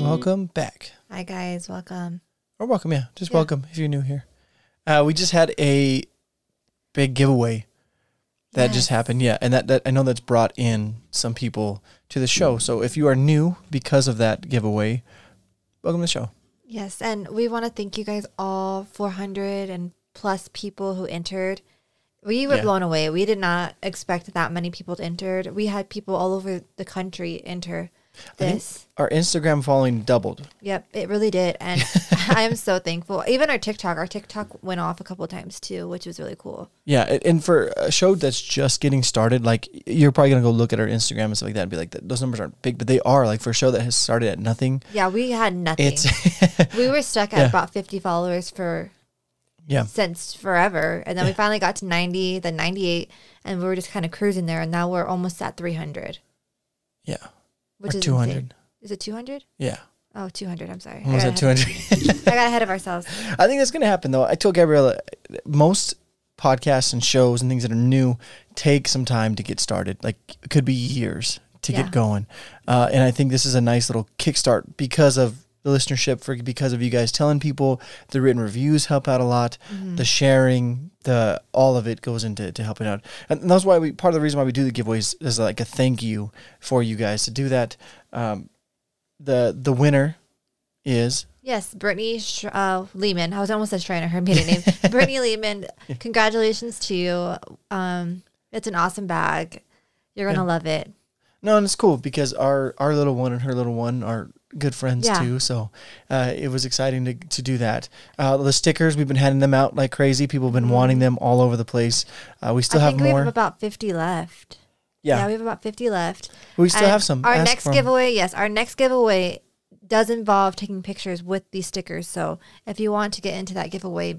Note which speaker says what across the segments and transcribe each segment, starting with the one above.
Speaker 1: Welcome back.
Speaker 2: Hi guys, welcome.
Speaker 1: Or welcome, yeah. Just
Speaker 2: Yeah.
Speaker 1: welcome if you're new here. Uh, we just had a big giveaway that just happened. Yeah, and that, that I know that's brought in some people to the show. So if you are new because of that giveaway, welcome to the show.
Speaker 2: Yes, and we want to thank you guys all 400 and plus people who entered. We were
Speaker 1: Yeah.
Speaker 2: blown away. We did not expect that many people to enter. We had people all over the country enter this.
Speaker 1: Our Instagram following doubled.
Speaker 2: Yep, it really did. And I am so thankful. Even our TikTok, our TikTok went off a couple of times too, which was really cool.
Speaker 1: Yeah, and for a show that's just getting started, like you're probably gonna go look at our Instagram and stuff like that and be like, those numbers aren't big, but they are. Like for a show that has started at nothing,
Speaker 2: Yeah, we had nothing.
Speaker 1: it's
Speaker 2: we were stuck at
Speaker 1: Yeah.
Speaker 2: about 50 followers for
Speaker 1: yeah,
Speaker 2: since forever. And then we finally got to 90, then 98, and we were just kind of cruising there. And now we're almost at 300,
Speaker 1: yeah,
Speaker 2: which
Speaker 1: or
Speaker 2: is 200.
Speaker 1: hundred.
Speaker 2: Is it 200?
Speaker 1: Yeah,
Speaker 2: Oh, 200. I'm sorry.
Speaker 1: Almost at two
Speaker 2: ahead- I got ahead of ourselves.
Speaker 1: I think that's going to happen though. I told Gabriella most podcasts and shows and things that are new take some time to get started. Like it could be years to
Speaker 2: Yeah.
Speaker 1: get going. Uh, and I think this is a nice little kickstart because of the listenership for because of you guys telling people the written reviews help out a lot the sharing the all of it goes into to helping out and that's why we part of the reason why we do the giveaways is like a thank you for you guys to do that um, the the winner is
Speaker 2: Yes, Brittany uh, Lehman. I was almost said trying to her maiden name. Brittany Lehman. Congratulations to you. Um, it's an awesome bag. You're gonna
Speaker 1: Yeah.
Speaker 2: love it.
Speaker 1: No, and it's cool because our our little one and her little one are good friends
Speaker 2: Yeah.
Speaker 1: too. So uh, it was exciting to to do that. Uh, the stickers we've been handing them out like crazy. People have been wanting them all over the place. Uh, we still
Speaker 2: Mm-hmm. I
Speaker 1: have
Speaker 2: think we
Speaker 1: more.
Speaker 2: have about 50 left.
Speaker 1: yeah,
Speaker 2: we have about 50 left.
Speaker 1: we still
Speaker 2: And
Speaker 1: have some.
Speaker 2: Our
Speaker 1: Ask
Speaker 2: next giveaway, yes, our next giveaway does involve taking pictures with these stickers. So if you want to get into that giveaway,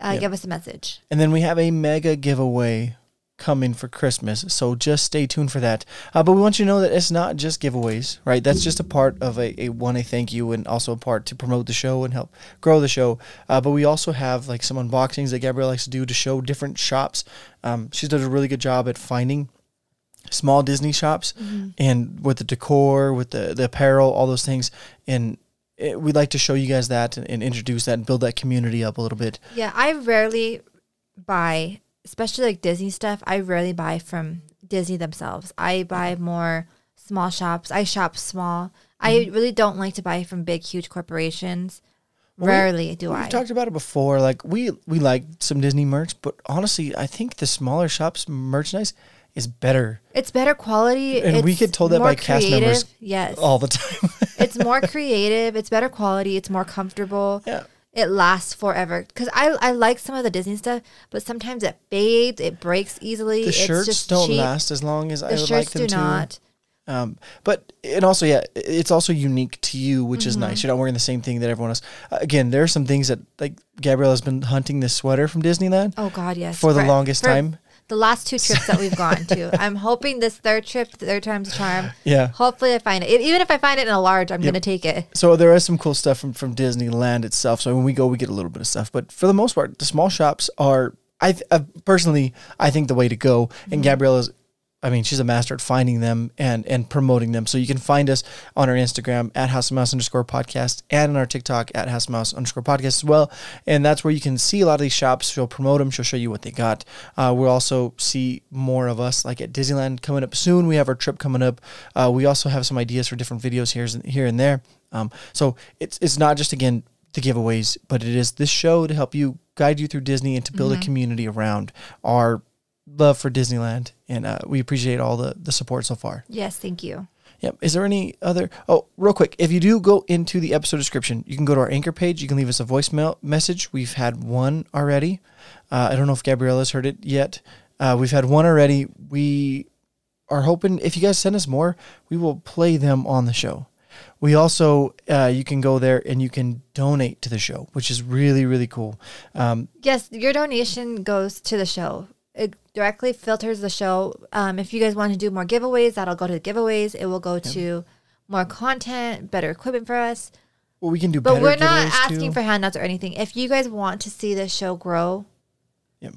Speaker 2: uh,
Speaker 1: Yeah.
Speaker 2: give us a message.
Speaker 1: And then we have a mega giveaway coming for Christmas. So just stay tuned for that. Uh, but we want you to know that it's not just giveaways, right? That's just a part of a, a one, a thank you, and also a part to promote the show and help grow the show. Uh, but we also have like some unboxings that Gabrielle likes to do to show different shops. Um, she does a really good job at finding small Disney shops and with the decor, with the, the apparel, all those things. And it, we'd like to show you guys that and, and introduce that and build that community up a little bit.
Speaker 2: Yeah, I rarely buy, especially like Disney stuff. I rarely buy from Disney themselves. I buy more small shops. I shop small. I
Speaker 1: Mm-hmm.
Speaker 2: really don't like to buy from big, huge corporations.
Speaker 1: we-
Speaker 2: rarely do I.
Speaker 1: We've talked about it before. Like we we like some Disney merch, but honestly, I think the smaller shops merchandise is better
Speaker 2: it's better quality.
Speaker 1: And we get told that by cast members
Speaker 2: creative. Yes,
Speaker 1: all the time.
Speaker 2: it's more creative. It's better quality. It's more comfortable.
Speaker 1: yeah.
Speaker 2: It lasts forever. Because I, I like some of the Disney stuff, but sometimes it fades. It breaks easily.
Speaker 1: The
Speaker 2: it's
Speaker 1: shirts don't
Speaker 2: cheap.
Speaker 1: last as long as I would like them
Speaker 2: do
Speaker 1: to.
Speaker 2: not.
Speaker 1: Um, but and also, yeah, it's also unique to you, which is
Speaker 2: Mm-hmm.
Speaker 1: nice. You're not wearing the same thing that everyone else. Uh, again, there are some things that like Gabrielle has been hunting this sweater from Disneyland
Speaker 2: Oh God, yes.
Speaker 1: for the longest
Speaker 2: for
Speaker 1: time.
Speaker 2: The last two trips that we've gone to, I'm hoping this third trip, third time's a charm.
Speaker 1: Yeah.
Speaker 2: Hopefully, I find it. Even if I find it in a large, I'm
Speaker 1: Yep.
Speaker 2: gonna take it.
Speaker 1: So there is some cool stuff from from Disneyland itself. So when we go, we get a little bit of stuff. But for the most part, the small shops are. I, th- uh, personally, I think the way to go. And Gabriella's, I mean, she's a master at finding them and and promoting them. So you can find us on our Instagram at House Mouse underscore podcast and on our TikTok at House Mouse underscore podcast as well. And that's where you can see a lot of these shops. She'll promote them. She'll show you what they got. Uh, we'll also see more of us like at Disneyland coming up soon. We have our trip coming up. Uh, we also have some ideas for different videos here here and there. Um, so it's it's not just again the giveaways, but it is this show to help you guide you through Disney and to build a community around our love for Disneyland. And uh, we appreciate all the the support so far.
Speaker 2: Yes, thank you.
Speaker 1: Yep. Is there any other? Oh, real quick. If you do go into the episode description, you can go to our anchor page. You can leave us a voicemail message. We've had one already. Uh, I don't know if Gabriella's heard it yet. Uh, we've had one already. We are hoping if you guys send us more, we will play them on the show. We also, uh, you can go there and you can donate to the show, which is really, really cool. Um,
Speaker 2: Yes, your donation goes to the show. It directly filters the show. Um, if you guys want to do more giveaways, that'll go to the giveaways. It will go to more content, better equipment for us.
Speaker 1: well, we can do
Speaker 2: But
Speaker 1: better
Speaker 2: we're not
Speaker 1: giveaways,
Speaker 2: asking
Speaker 1: too.
Speaker 2: for handouts or anything. If you guys want to see this show grow,
Speaker 1: Yep.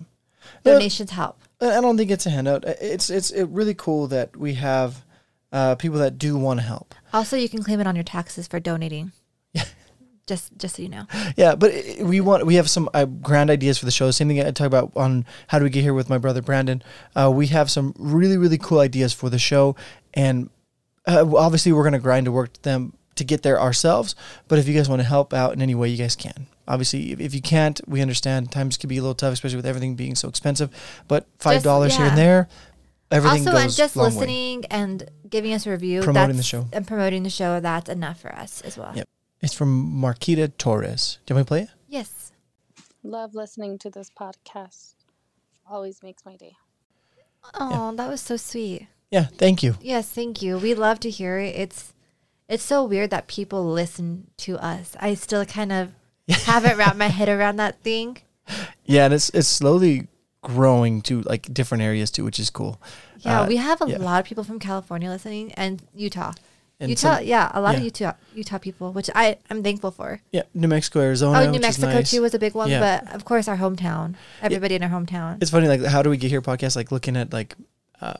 Speaker 2: Donations help.
Speaker 1: I I don't think it's a handout. It's it's it really cool that we have uh, people that do want to help.
Speaker 2: Also, you can claim it on your taxes for donating. Just, just so you know.
Speaker 1: Yeah, but we want we have some uh, grand ideas for the show. Same thing I talk about on how do we get here with my brother Brandon. Uh, we have some really really cool ideas for the show, and uh, obviously we're gonna grind to work them to get there ourselves. But if you guys want to help out in any way, you guys can. Obviously, if, if you can't, we understand times can be a little tough, especially with everything being so expensive. But five dollars here and there, everything
Speaker 2: also,
Speaker 1: goes
Speaker 2: and just
Speaker 1: long way.
Speaker 2: listening and giving us a review,
Speaker 1: Promoting the show.
Speaker 2: and promoting the show. That's enough for us as well.
Speaker 1: Yep. It's from Marquita Torres. Do you want me to play it?
Speaker 2: Yes.
Speaker 3: Love listening to this podcast. Always makes my day.
Speaker 2: Oh, that was so sweet.
Speaker 1: Yeah, thank you.
Speaker 2: Yes, thank you. We love to hear it. It's it's so weird that people listen to us. I still kind of haven't wrapped my head around that thing.
Speaker 1: Yeah, and it's it's slowly growing to like different areas too, which is cool.
Speaker 2: Yeah,
Speaker 1: Uh,
Speaker 2: we have a
Speaker 1: yeah.
Speaker 2: lot of people from California listening and Utah.
Speaker 1: And
Speaker 2: Utah,
Speaker 1: some-
Speaker 2: yeah, a lot of. Utah Utah people, which I I'm thankful for.
Speaker 1: Yeah, New Mexico, Arizona.
Speaker 2: oh, New Mexico
Speaker 1: nice.
Speaker 2: too was a big one,
Speaker 1: Yeah.
Speaker 2: but of course our hometown. Everybody in our hometown.
Speaker 1: It's funny, like how do we get here podcast? Like looking at like, uh,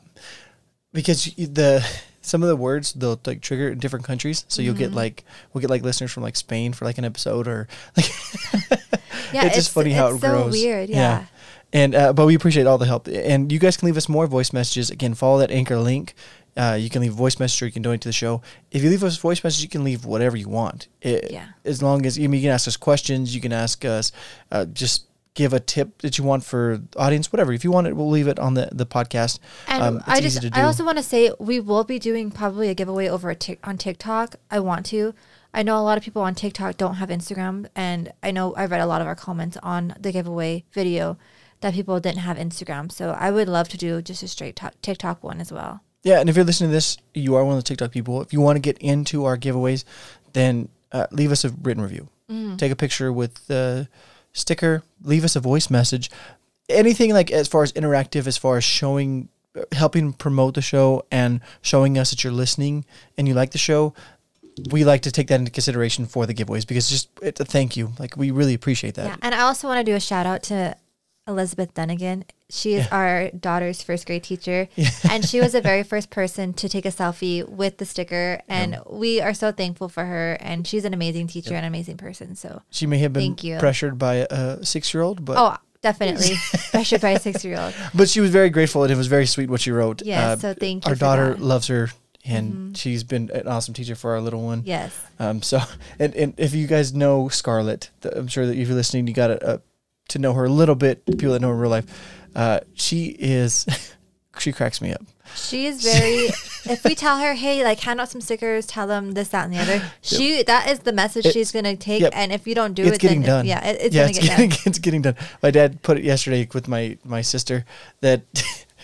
Speaker 1: because the some of the words they'll like trigger in different countries. So you'll
Speaker 2: Mm-hmm.
Speaker 1: get like we'll get like listeners from like Spain for like an episode or like
Speaker 2: yeah,
Speaker 1: it's just funny how
Speaker 2: it's
Speaker 1: it
Speaker 2: so
Speaker 1: grows.
Speaker 2: weird.
Speaker 1: Yeah.
Speaker 2: Yeah.
Speaker 1: And uh, but we appreciate all the help, and you guys can leave us more voice messages. Again, follow that anchor link. Uh, you can leave a voice message or you can donate to the show. If you leave us a voice message, you can leave whatever you want. It-
Speaker 2: Yeah.
Speaker 1: As long as you, mean, you can ask us questions, you can ask us, uh, just give a tip that you want for the audience, whatever. If you want it, we'll leave it on the the podcast.
Speaker 2: And
Speaker 1: Um, it's
Speaker 2: I just, I also want to say we will be doing probably a giveaway over a tic- on TikTok. I want to. I know a lot of people on TikTok don't have Instagram, and I know I read a lot of our comments on the giveaway video that people didn't have Instagram. So I would love to do just a straight to- TikTok one as well.
Speaker 1: Yeah, and if you're listening to this, you are one of the TikTok people. If you want to get into our giveaways, then uh, leave us a written review.
Speaker 2: Mm.
Speaker 1: Take a picture with the sticker. Leave us a voice message. Anything like as far as interactive, as far as showing, uh, helping promote the show and showing us that you're listening and you like the show. We like to take that into consideration for the giveaways because just it's a thank you. Like we really appreciate that.
Speaker 2: Yeah, and I also want to do a shout out to Elizabeth Dunnigan. She is our daughter's first grade teacher, and she was the very first person to take a selfie with the sticker. And we are so thankful for her. And she's an amazing teacher and an amazing person. So,
Speaker 1: She may have been
Speaker 2: Thank you.
Speaker 1: pressured by a six year old, but
Speaker 2: oh, definitely pressured by a six year old.
Speaker 1: But she was very grateful, and it was very sweet what she wrote. Uh,
Speaker 2: so thank you
Speaker 1: Our daughter
Speaker 2: that. Mm-hmm.
Speaker 1: loves her, and she's been an awesome teacher for our little one.
Speaker 2: Yes.
Speaker 1: Um. So, and, and if you guys know Scarlett, I'm sure that if you're listening, you got a, uh, to know her a little bit. People that know her in real life, uh, she is, she cracks me up.
Speaker 2: She is very. if we tell her, hey, like hand out some stickers, tell them this, that, and the other. She that is the message
Speaker 1: It's-
Speaker 2: she's gonna take.
Speaker 1: yep.
Speaker 2: And if you don't do
Speaker 1: it's
Speaker 2: it,
Speaker 1: getting
Speaker 2: then
Speaker 1: done.
Speaker 2: yeah, it, it's
Speaker 1: yeah,
Speaker 2: gonna
Speaker 1: it's
Speaker 2: get
Speaker 1: getting,
Speaker 2: done.
Speaker 1: it's getting done. My dad put it yesterday with my my sister that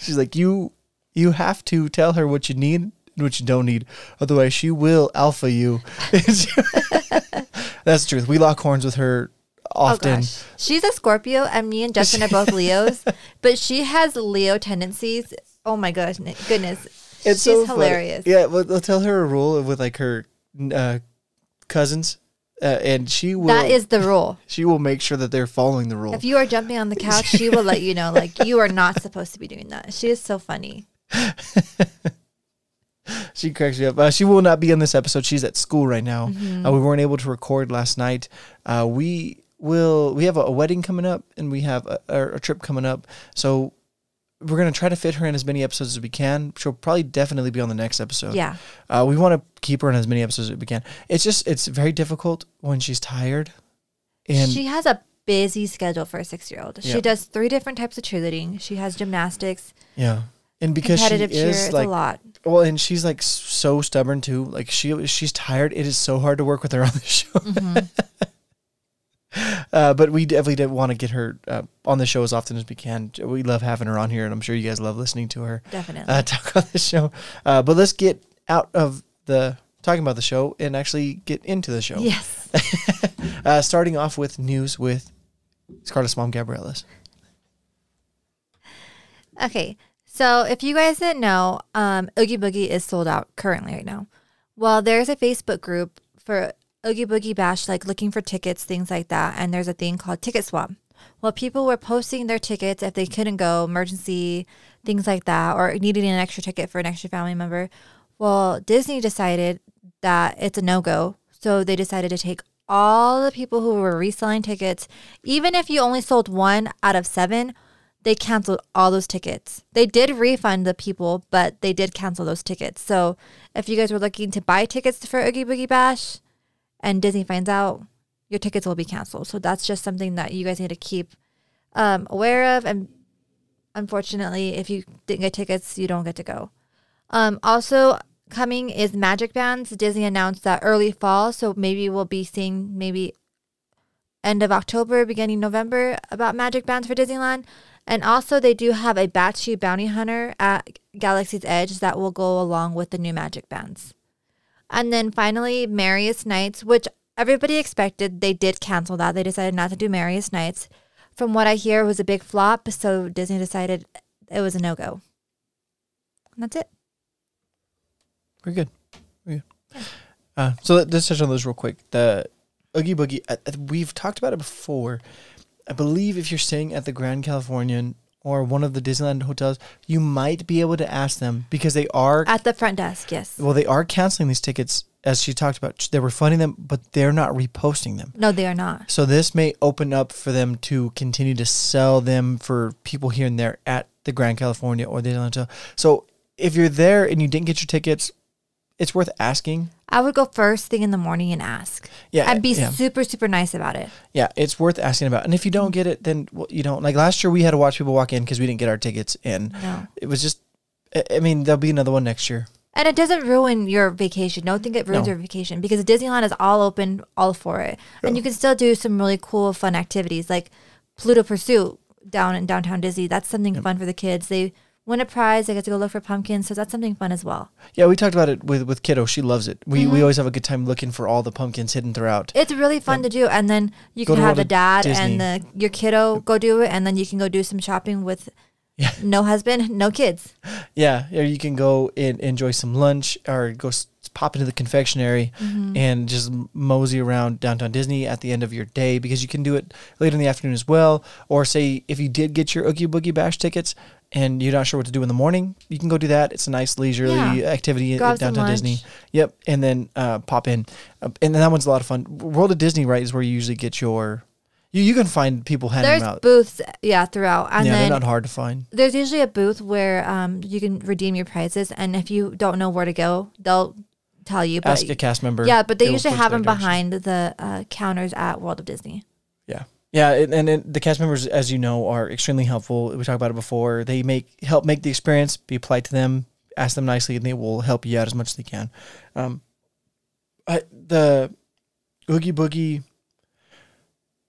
Speaker 1: she's like you you have to tell her what you need and what you don't need, otherwise she will alpha you. That's the truth. We lock horns with her often.
Speaker 2: Oh gosh. She's a Scorpio and me and Justin are both Leos, but she has Leo tendencies. Oh my gosh, goodness.
Speaker 1: It's
Speaker 2: She's
Speaker 1: so funny.
Speaker 2: hilarious.
Speaker 1: Yeah, well, they'll tell her a rule with like her uh, cousins, uh, and she will.
Speaker 2: That is the rule.
Speaker 1: She will make sure that they're following the rule.
Speaker 2: If you are jumping on the couch, she will let you know like you are not supposed to be doing that. She is so funny.
Speaker 1: She cracks me up. Uh, she will not be in this episode. She's at school right now.
Speaker 2: Mm-hmm.
Speaker 1: Uh, we weren't able to record last night. Uh, we will. We have a, a wedding coming up, and we have a, a, a trip coming up. So we're gonna try to fit her in as many episodes as we can. She'll probably definitely be on the next episode.
Speaker 2: Yeah.
Speaker 1: Uh, we want to keep her in as many episodes as we can. It's just it's very difficult when she's tired, and
Speaker 2: she has a busy schedule for a six year old.
Speaker 1: Yeah.
Speaker 2: She does three different types of cheerleading. She has gymnastics,
Speaker 1: yeah, and because she
Speaker 2: cheer.
Speaker 1: is like
Speaker 2: a lot.
Speaker 1: well, and she's like so stubborn too. Like she she's tired. It is so hard to work with her on the show.
Speaker 2: Mm-hmm.
Speaker 1: uh, but we definitely did want to get her uh, on the show as often as we can. We love having her on here, and I'm sure you guys love listening to her
Speaker 2: Definitely.
Speaker 1: uh, talk on the show. Uh, but let's get out of the talking about the show and actually get into the show.
Speaker 2: yes.
Speaker 1: Uh, starting off with news with Scarlett's mom, Gabriella's.
Speaker 2: Okay. So if you guys didn't know, um, Oogie Boogie is sold out currently right now. Well, there's a Facebook group for Oogie Boogie Bash, like looking for tickets, things like that. And there's a thing called Ticket Swap. Well, people were posting their tickets if they couldn't go, emergency, things like that, or needing an extra ticket for an extra family member. Well, Disney decided that it's a no go. So they decided to take all the people who were reselling tickets, even if you only sold one out of seven, they canceled all those tickets. They did refund the people, but they did cancel those tickets. So if you guys were looking to buy tickets for Oogie Boogie Bash and Disney finds out, your tickets will be canceled. So that's just something that you guys need to keep um, aware of. And unfortunately, if you didn't get tickets, you don't get to go. Um, also, coming is magic bands. Disney announced that early fall, so maybe we'll be seeing maybe end of October, beginning November about magic bands for Disneyland. And also, they do have a Batuu Bounty Hunter at Galaxy's Edge that will go along with the new magic bands. And then finally, Merriest Nites, which everybody expected, they did cancel that. They decided not to do Merriest Nites. From what I hear, it was a big flop, so Disney decided it was a no go. That's it.
Speaker 1: Very good. Very good. Uh, so let- let's touch on those real quick. The Oogie Boogie, uh, uh, we've talked about it before. I believe if you're staying at the Grand Californian or one of the Disneyland hotels, you might be able to ask them because they are
Speaker 2: At the front desk, yes.
Speaker 1: well, they are canceling these tickets as she talked about. They're refunding them, but they're not reposting them.
Speaker 2: No, they are not.
Speaker 1: So this may open up for them to continue to sell them for people here and there at the Grand California or the Disneyland Hotel. So if you're there and you didn't get your tickets, it's worth asking.
Speaker 2: I would go first thing in the morning and ask.
Speaker 1: Yeah,
Speaker 2: I'd be
Speaker 1: yeah.
Speaker 2: super, super nice about it.
Speaker 1: Yeah, it's worth asking about. And if you don't get it, then well, you don't. Like last year, we had to watch people walk in because we didn't get our tickets, and
Speaker 2: No.
Speaker 1: it was just. I- mean, there'll be another one next year.
Speaker 2: And it doesn't ruin your vacation. Don't think it ruins
Speaker 1: No.
Speaker 2: your vacation because Disneyland is all open, all for it. And you can still do some really cool, fun activities like Pluto Pursuit down in downtown Disney. That's something fun for the kids. They win a prize. I get to go look for pumpkins. So that's something fun as well.
Speaker 1: Yeah, we talked about it with with kiddo. She loves it. We
Speaker 2: Mm-hmm.
Speaker 1: we always have a good time looking for all the pumpkins hidden throughout.
Speaker 2: It's really fun to do. And then you
Speaker 1: Go
Speaker 2: can have the dad
Speaker 1: Disney.
Speaker 2: and the your kiddo go do it. And then you can go do some shopping with
Speaker 1: Yeah.
Speaker 2: no husband, no kids.
Speaker 1: Yeah, or you can go and enjoy some lunch, or go s- pop into the confectionery
Speaker 2: Mm-hmm.
Speaker 1: and just mosey around downtown Disney at the end of your day because you can do it later in the afternoon as well. Or say if you did get your Oogie Boogie Bash tickets and you're not sure what to do in the morning, you can go do that. It's a nice leisurely
Speaker 2: Yeah.
Speaker 1: activity at downtown. Disney. Yep, and then uh, pop in, uh, and then that one's a lot of fun. World of Disney, right, is where you usually get your. You, you can find people handing
Speaker 2: There's
Speaker 1: them out.
Speaker 2: booths, yeah, throughout. And
Speaker 1: yeah,
Speaker 2: then
Speaker 1: they're not hard to find.
Speaker 2: there's usually a booth where um, you can redeem your prizes, and if you don't know where to go, they'll tell you. But
Speaker 1: Ask a cast member.
Speaker 2: yeah, but they
Speaker 1: will
Speaker 2: usually have them behind the uh, counters at World of Disney.
Speaker 1: Yeah. And, and, and the cast members, as you know, are extremely helpful. We talked about it before. They make help make the experience. Be polite to them, ask them nicely, and they will help you out as much as they can. Um, I, the Oogie Boogie.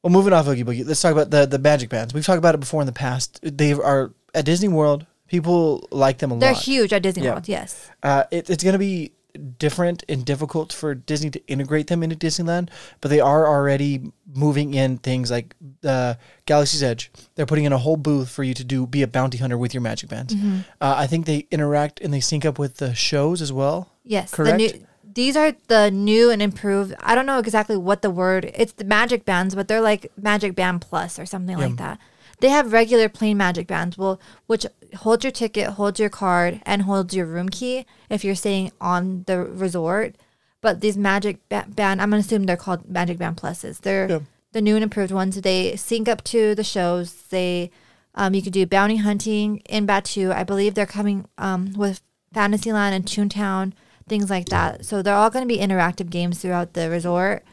Speaker 1: Well, moving off Oogie Boogie, let's talk about the the magic bands. We've talked about it before in the past. They are at Disney World. People like them a lot.
Speaker 2: They're huge at Disney
Speaker 1: Yeah.
Speaker 2: World. Yes.
Speaker 1: Uh, it, it's going to be different and difficult for Disney to integrate them into Disneyland, but they are already moving in things like uh, Galaxy's Edge. They're putting in a whole booth for you to do be a bounty hunter with your magic bands.
Speaker 2: Mm-hmm.
Speaker 1: Uh, I think they interact and they sync up with the shows as well.
Speaker 2: Yes. The
Speaker 1: Correct?
Speaker 2: new, these are the new and improved. I don't know exactly what the word. It's the magic bands, but they're like Magic Band Plus or something like that. They have regular plain magic bands, well, which holds your ticket, hold your card, and hold your room key if you're staying on the resort. But these magic ba- band, I'm gonna assume they're called magic band pluses. They're
Speaker 1: Yeah.
Speaker 2: the new and improved ones. They sync up to the shows. They, um, you could do bounty hunting in Batuu. I believe they're coming um, with Fantasyland and Toontown, things like that. So they're all going to be interactive games throughout the resort,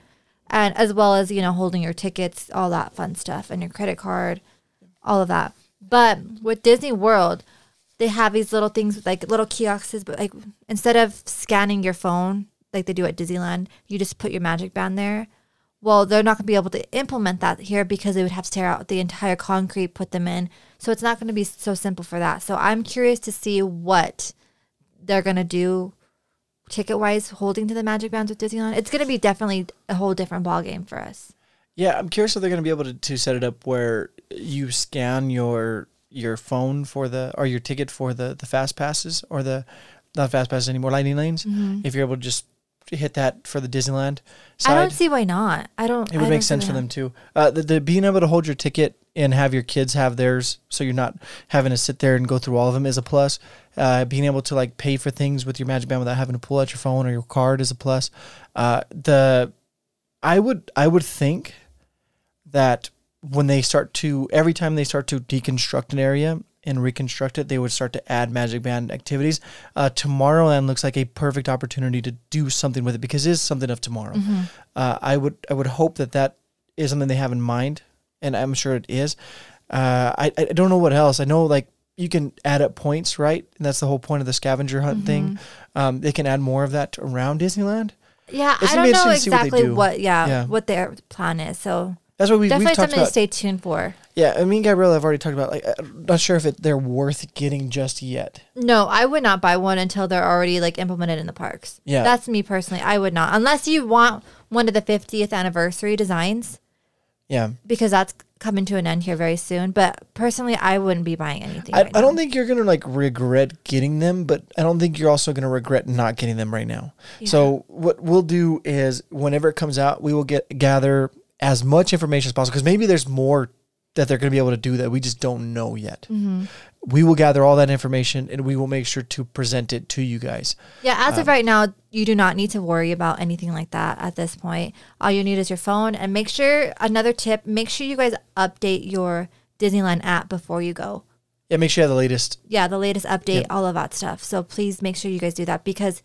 Speaker 2: and as well as you know holding your tickets, all that fun stuff, and your credit card, all of that. But with Disney World, they have these little things like little kiosks, but like instead of scanning your phone like they do at Disneyland, you just put your magic band there. Well, they're not going to be able to implement that here because they would have to tear out the entire concrete, put them in. So it's not going to be so simple for that. So I'm curious to see what they're going to do ticket wise holding to the magic bands with Disneyland. It's going to be definitely a whole different ballgame for us.
Speaker 1: Yeah, I'm curious if they're going to be able to, to set it up where you scan your your phone for the or your ticket for the the fast passes or the not fast passes anymore lightning lanes. If you're able to just hit that for the Disneyland side,
Speaker 2: I don't see why not. I don't.
Speaker 1: It
Speaker 2: I
Speaker 1: would make sense for them too. Uh, the, the being able to hold your ticket and have your kids have theirs, so you're not having to sit there and go through all of them is a plus. Uh, being able to like pay for things with your Magic Band without having to pull out your phone or your card is a plus. Uh, the I would I would think that when they start to every time they start to deconstruct an area and reconstruct it, they would start to add Magic Band activities. Uh, Tomorrowland looks like a perfect opportunity to do something with it because it is something of tomorrow. Uh, I would I would hope that that is something they have in mind, and I'm sure it is. Uh, I I don't know what else. I know like you can add up points, right? And that's the whole point of the scavenger hunt thing. Um, they can add more of that around Disneyland.
Speaker 2: Yeah,
Speaker 1: It's
Speaker 2: I don't know
Speaker 1: interesting what
Speaker 2: exactly
Speaker 1: do.
Speaker 2: what, yeah,
Speaker 1: Yeah.
Speaker 2: what their plan is. So
Speaker 1: That's what we, we've
Speaker 2: definitely something to stay tuned for.
Speaker 1: Yeah, I mean, Gabrielle, I've already talked about. Like, I'm not sure if it, they're worth getting just yet.
Speaker 2: No, I would not buy one until they're already like implemented in the parks.
Speaker 1: Yeah.
Speaker 2: That's me personally. I would not. Unless you want one of the 50th anniversary designs
Speaker 1: Yeah,
Speaker 2: because that's coming to an end here very soon. But personally, I wouldn't be buying anything.
Speaker 1: I,
Speaker 2: right
Speaker 1: I don't think you're gonna like regret getting them, but I don't think you're also gonna regret not getting them right now. So what we'll do is whenever it comes out, we will get gather as much information as possible because maybe there's more that they're gonna be able to do that we just don't know yet.
Speaker 2: Mm-hmm.
Speaker 1: We will gather all that information and we will make sure to present it to you guys.
Speaker 2: Yeah, as
Speaker 1: Um,
Speaker 2: of right now, you do not need to worry about anything like that at this point. All you need is your phone and make sure another tip, make sure you guys update your Disneyland app before you go.
Speaker 1: Yeah, make sure you have the latest.
Speaker 2: Yeah, the latest update, all of that stuff. So please make sure you guys do that because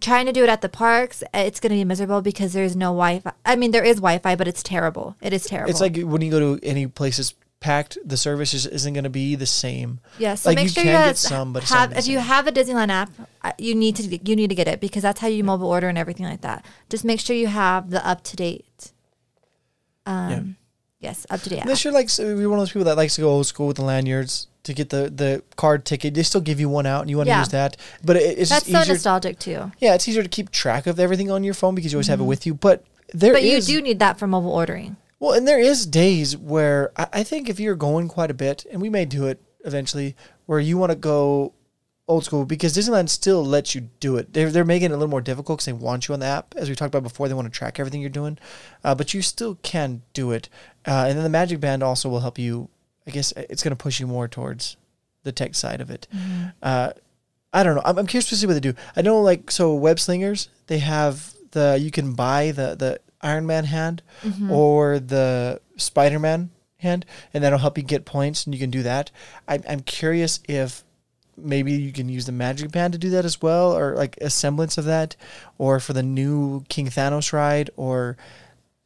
Speaker 2: trying to do it at the parks, it's going to be miserable because there's no Wi-Fi. I mean, there is Wi-Fi, but it's terrible. It is terrible.
Speaker 1: It's like when you go to any places packed, the service just isn't gonna be the same.
Speaker 2: Yeah, so
Speaker 1: Like,
Speaker 2: make
Speaker 1: you
Speaker 2: sure
Speaker 1: can
Speaker 2: you
Speaker 1: get some, but it's
Speaker 2: have if you have a Disneyland app, uh, you need to you need to get it because that's how you mobile order and everything like that. Just make sure you have the up to date. Um, yes, up to date.
Speaker 1: Unless you're like so you're one of those people that likes to go old school with the lanyards to get the, the card ticket, they still give you one out and you want to
Speaker 2: Yeah.
Speaker 1: use that. But it, it's
Speaker 2: That's
Speaker 1: just
Speaker 2: so nostalgic too.
Speaker 1: yeah, it's easier to keep track of everything on your phone because you always have it with you. But there
Speaker 2: Mm-hmm. But you do need that for mobile ordering.
Speaker 1: well, and there is days where I, I think if you're going quite a bit, and we may do it eventually, where you want to go old school because Disneyland still lets you do it. They're, they're making it a little more difficult because they want you on the app. As we talked about before, they want to track everything you're doing, uh, but you still can do it. Uh, and then the Magic Band also will help you. I guess uh, it's going to push you more towards the tech side of it. Mm-hmm. Uh, I don't know. I'm, I'm curious to see what they do. I know, like, so web slingers, they have the you can buy the the Iron Man hand mm-hmm. or the Spider Man hand, and that'll help you get points, and you can do that. I'm I'm curious if maybe you can use the Magic Band to do that as well, or like a semblance of that, or for the new King Thanos ride, or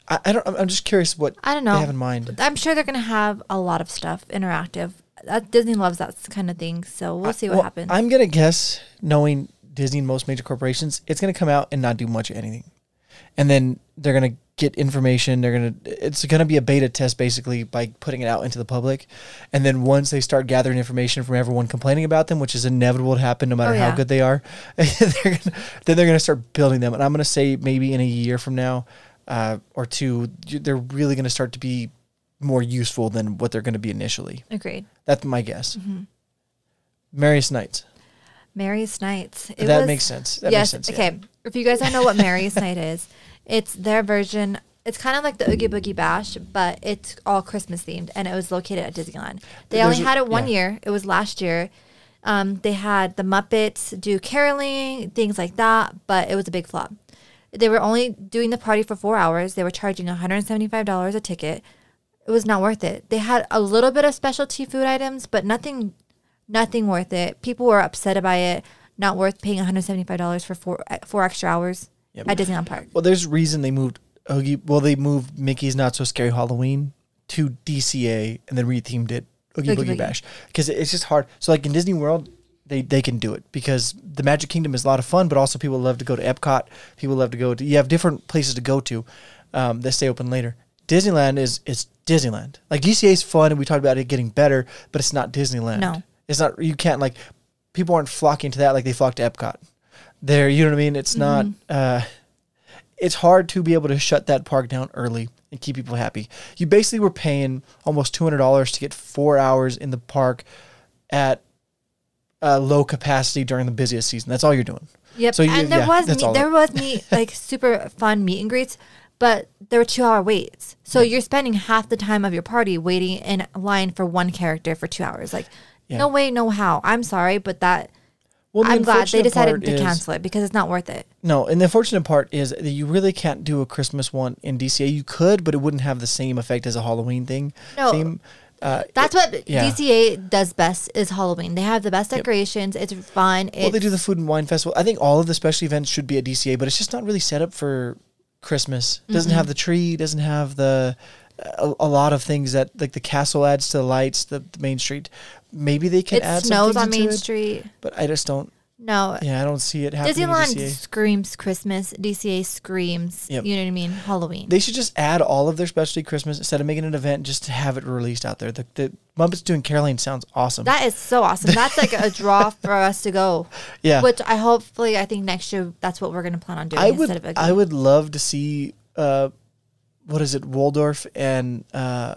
Speaker 1: I, I don't. I'm- just curious what
Speaker 2: I don't know.
Speaker 1: they have in mind.
Speaker 2: I'm sure they're gonna have a lot of stuff interactive. Uh, Disney loves that kind of thing, so we'll see what
Speaker 1: Well,
Speaker 2: happens.
Speaker 1: I'm gonna guess, knowing Disney and most major corporations, it's gonna come out and not do much of anything, and then they're gonna get information. They're gonna it's gonna be a beta test basically by putting it out into the public, and then once they start gathering information from everyone complaining about them, which is inevitable to happen no matter
Speaker 2: Oh,
Speaker 1: how good they are, they're gonna, then they're gonna start building them. And I'm gonna say maybe in a year from now, uh, or two, they're really gonna start to be more useful than what they're gonna be initially.
Speaker 2: Agreed.
Speaker 1: That's my guess.
Speaker 2: Mm-hmm.
Speaker 1: Merriest Nites.
Speaker 2: Mary's Nights. It
Speaker 1: that
Speaker 2: was-
Speaker 1: makes sense. That
Speaker 2: yes.
Speaker 1: makes sense. yeah.
Speaker 2: okay. If you guys don't know what Mary's Night is, it's their version. It's kind of like the Oogie Boogie Bash, but it's all Christmas themed, and it was located at Disneyland. They
Speaker 1: There's
Speaker 2: only had it one
Speaker 1: yeah.
Speaker 2: year. It was last year. Um, they had the Muppets do caroling, things like that, but it was a big flop. They were only doing the party for four hours. They were charging $175 a ticket. It was not worth it. They had a little bit of specialty food items, but nothing, nothing worth it. People were upset about it. Not worth paying $175 for four uh, four extra hours
Speaker 1: Yep.
Speaker 2: at Disneyland Park.
Speaker 1: Well, there's a reason they moved Oogie. Well, they moved Mickey's Not So Scary Halloween to DCA and then rethemed it Oogie,
Speaker 2: Oogie
Speaker 1: Boogie
Speaker 2: Boogie.
Speaker 1: Bash because it's just hard. So like in Disney World, they they can do it because the Magic Kingdom is a lot of fun, but also people love to go to Epcot. People love to go to. You have different places to go to um, that stay open later. Disneyland is is Disneyland. Like DCA is fun, and we talked about it getting better, but it's not Disneyland.
Speaker 2: No.
Speaker 1: it's not. You can't like people aren't flocking to that like they flock to Epcot. There, you know what I mean. It's not. Uh, it's hard to be able to shut that park down early and keep people happy. You basically were paying almost two hundred dollars to get four hours in the park at uh, low capacity during the busiest season. That's all you're doing.
Speaker 2: Yep.
Speaker 1: So you-
Speaker 2: and there
Speaker 1: yeah,
Speaker 2: was meet, there was meet like super fun meet and greets, but there were two hour waits. So you're spending half the time of your party waiting in line for one character for two hours. Like,
Speaker 1: Yeah.
Speaker 2: no way, no how. I'm sorry, but that
Speaker 1: Well, the
Speaker 2: I'm glad they decided to
Speaker 1: is-
Speaker 2: cancel it because it's not worth it.
Speaker 1: No, and the unfortunate part is that you really can't do a Christmas one in DCA. You could, but it wouldn't have the same effect as a Halloween thing.
Speaker 2: No.
Speaker 1: Theme. Uh,
Speaker 2: That's what
Speaker 1: yeah.
Speaker 2: DCA does best is Halloween. They have the best decorations. It's fun.
Speaker 1: well, they do the food and wine festival. I think all of the special events should be at DCA, but it's just not really set up for Christmas. Doesn't
Speaker 2: Mm-hmm.
Speaker 1: have the tree. Doesn't have the a, a lot of things that like the castle adds to the lights, the, the main street. Maybe they can
Speaker 2: It
Speaker 1: add
Speaker 2: snows on Main
Speaker 1: it,
Speaker 2: Street.
Speaker 1: but I just don't.
Speaker 2: No,
Speaker 1: Yeah, I don't see it happening.
Speaker 2: Disneyland screams Christmas. DCA screams.
Speaker 1: Yep.
Speaker 2: You know what I mean? Halloween.
Speaker 1: They should just add all of their specialty Christmas instead of making an event, just to have it released out there. The, the Muppets doing Caroline sounds awesome.
Speaker 2: that is so awesome. That's like a draw for us to go.
Speaker 1: yeah,
Speaker 2: Which I hopefully I think next year that's what we're gonna plan on doing
Speaker 1: I
Speaker 2: instead
Speaker 1: would.
Speaker 2: of a
Speaker 1: I would love to see. Uh, what is it, Waldorf and uh,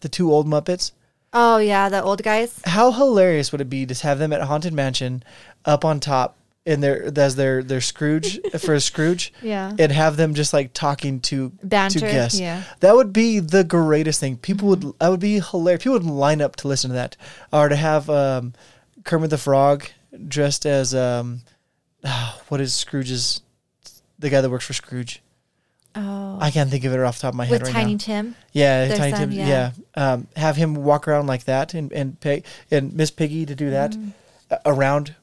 Speaker 1: the two old Muppets?
Speaker 2: Oh yeah, the old guys.
Speaker 1: How hilarious would it be to have them at Haunted Mansion, up on top in their as their their Scrooge for a Scrooge,
Speaker 2: Yeah.
Speaker 1: and have them just like talking to
Speaker 2: Banter,
Speaker 1: to guests.
Speaker 2: yeah.
Speaker 1: That would be the greatest thing. People would that would be hilarious. People would line up to listen to that, or to have um, Kermit the Frog dressed as um, what is Scrooge's the guy that works for Scrooge.
Speaker 2: Oh.
Speaker 1: I can't think of it off the top of my head
Speaker 2: With
Speaker 1: right
Speaker 2: Tiny
Speaker 1: now.
Speaker 2: Tim.
Speaker 1: Yeah, Tiny
Speaker 2: son,
Speaker 1: Tim.
Speaker 2: yeah.
Speaker 1: Yeah, Um, have him walk around like that, and and Peg and Miss Piggy to do that uh, around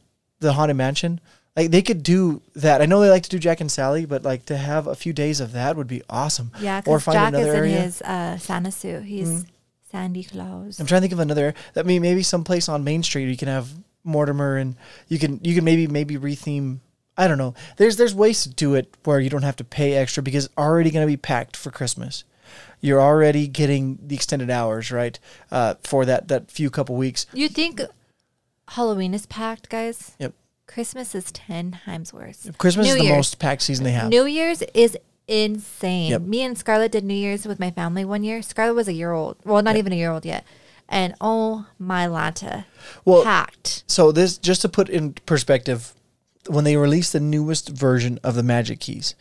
Speaker 1: the haunted mansion. Like they could do that. I know they like to do Jack and Sally, but like to have a few days of that would be awesome.
Speaker 2: Yeah,
Speaker 1: or find
Speaker 2: Jack
Speaker 1: another
Speaker 2: is in
Speaker 1: area. Mm-hmm.
Speaker 2: his uh, Santa suit. He's Sandy Claus.
Speaker 1: I'm trying to think of another. That mean maybe someplace on Main Street you can have Mortimer and you can you can maybe maybe retheme. I don't know. There's there's ways to do it where you don't have to pay extra because it's already going to be packed for Christmas. You're already getting the extended hours right uh, for that that few couple weeks.
Speaker 2: You think Halloween is packed, guys?
Speaker 1: Yep.
Speaker 2: Christmas is ten times worse.
Speaker 1: Christmas
Speaker 2: New
Speaker 1: is the
Speaker 2: Year's.
Speaker 1: most packed season they have.
Speaker 2: New Year's is insane.
Speaker 1: Yep.
Speaker 2: Me and Scarlett did New Year's with my family one year. Scarlett was a year old. Well, not even a year old yet. And oh my lanta.
Speaker 1: Well,
Speaker 2: packed.
Speaker 1: So this just to put in perspective, when they released the newest version of the Magic Keys,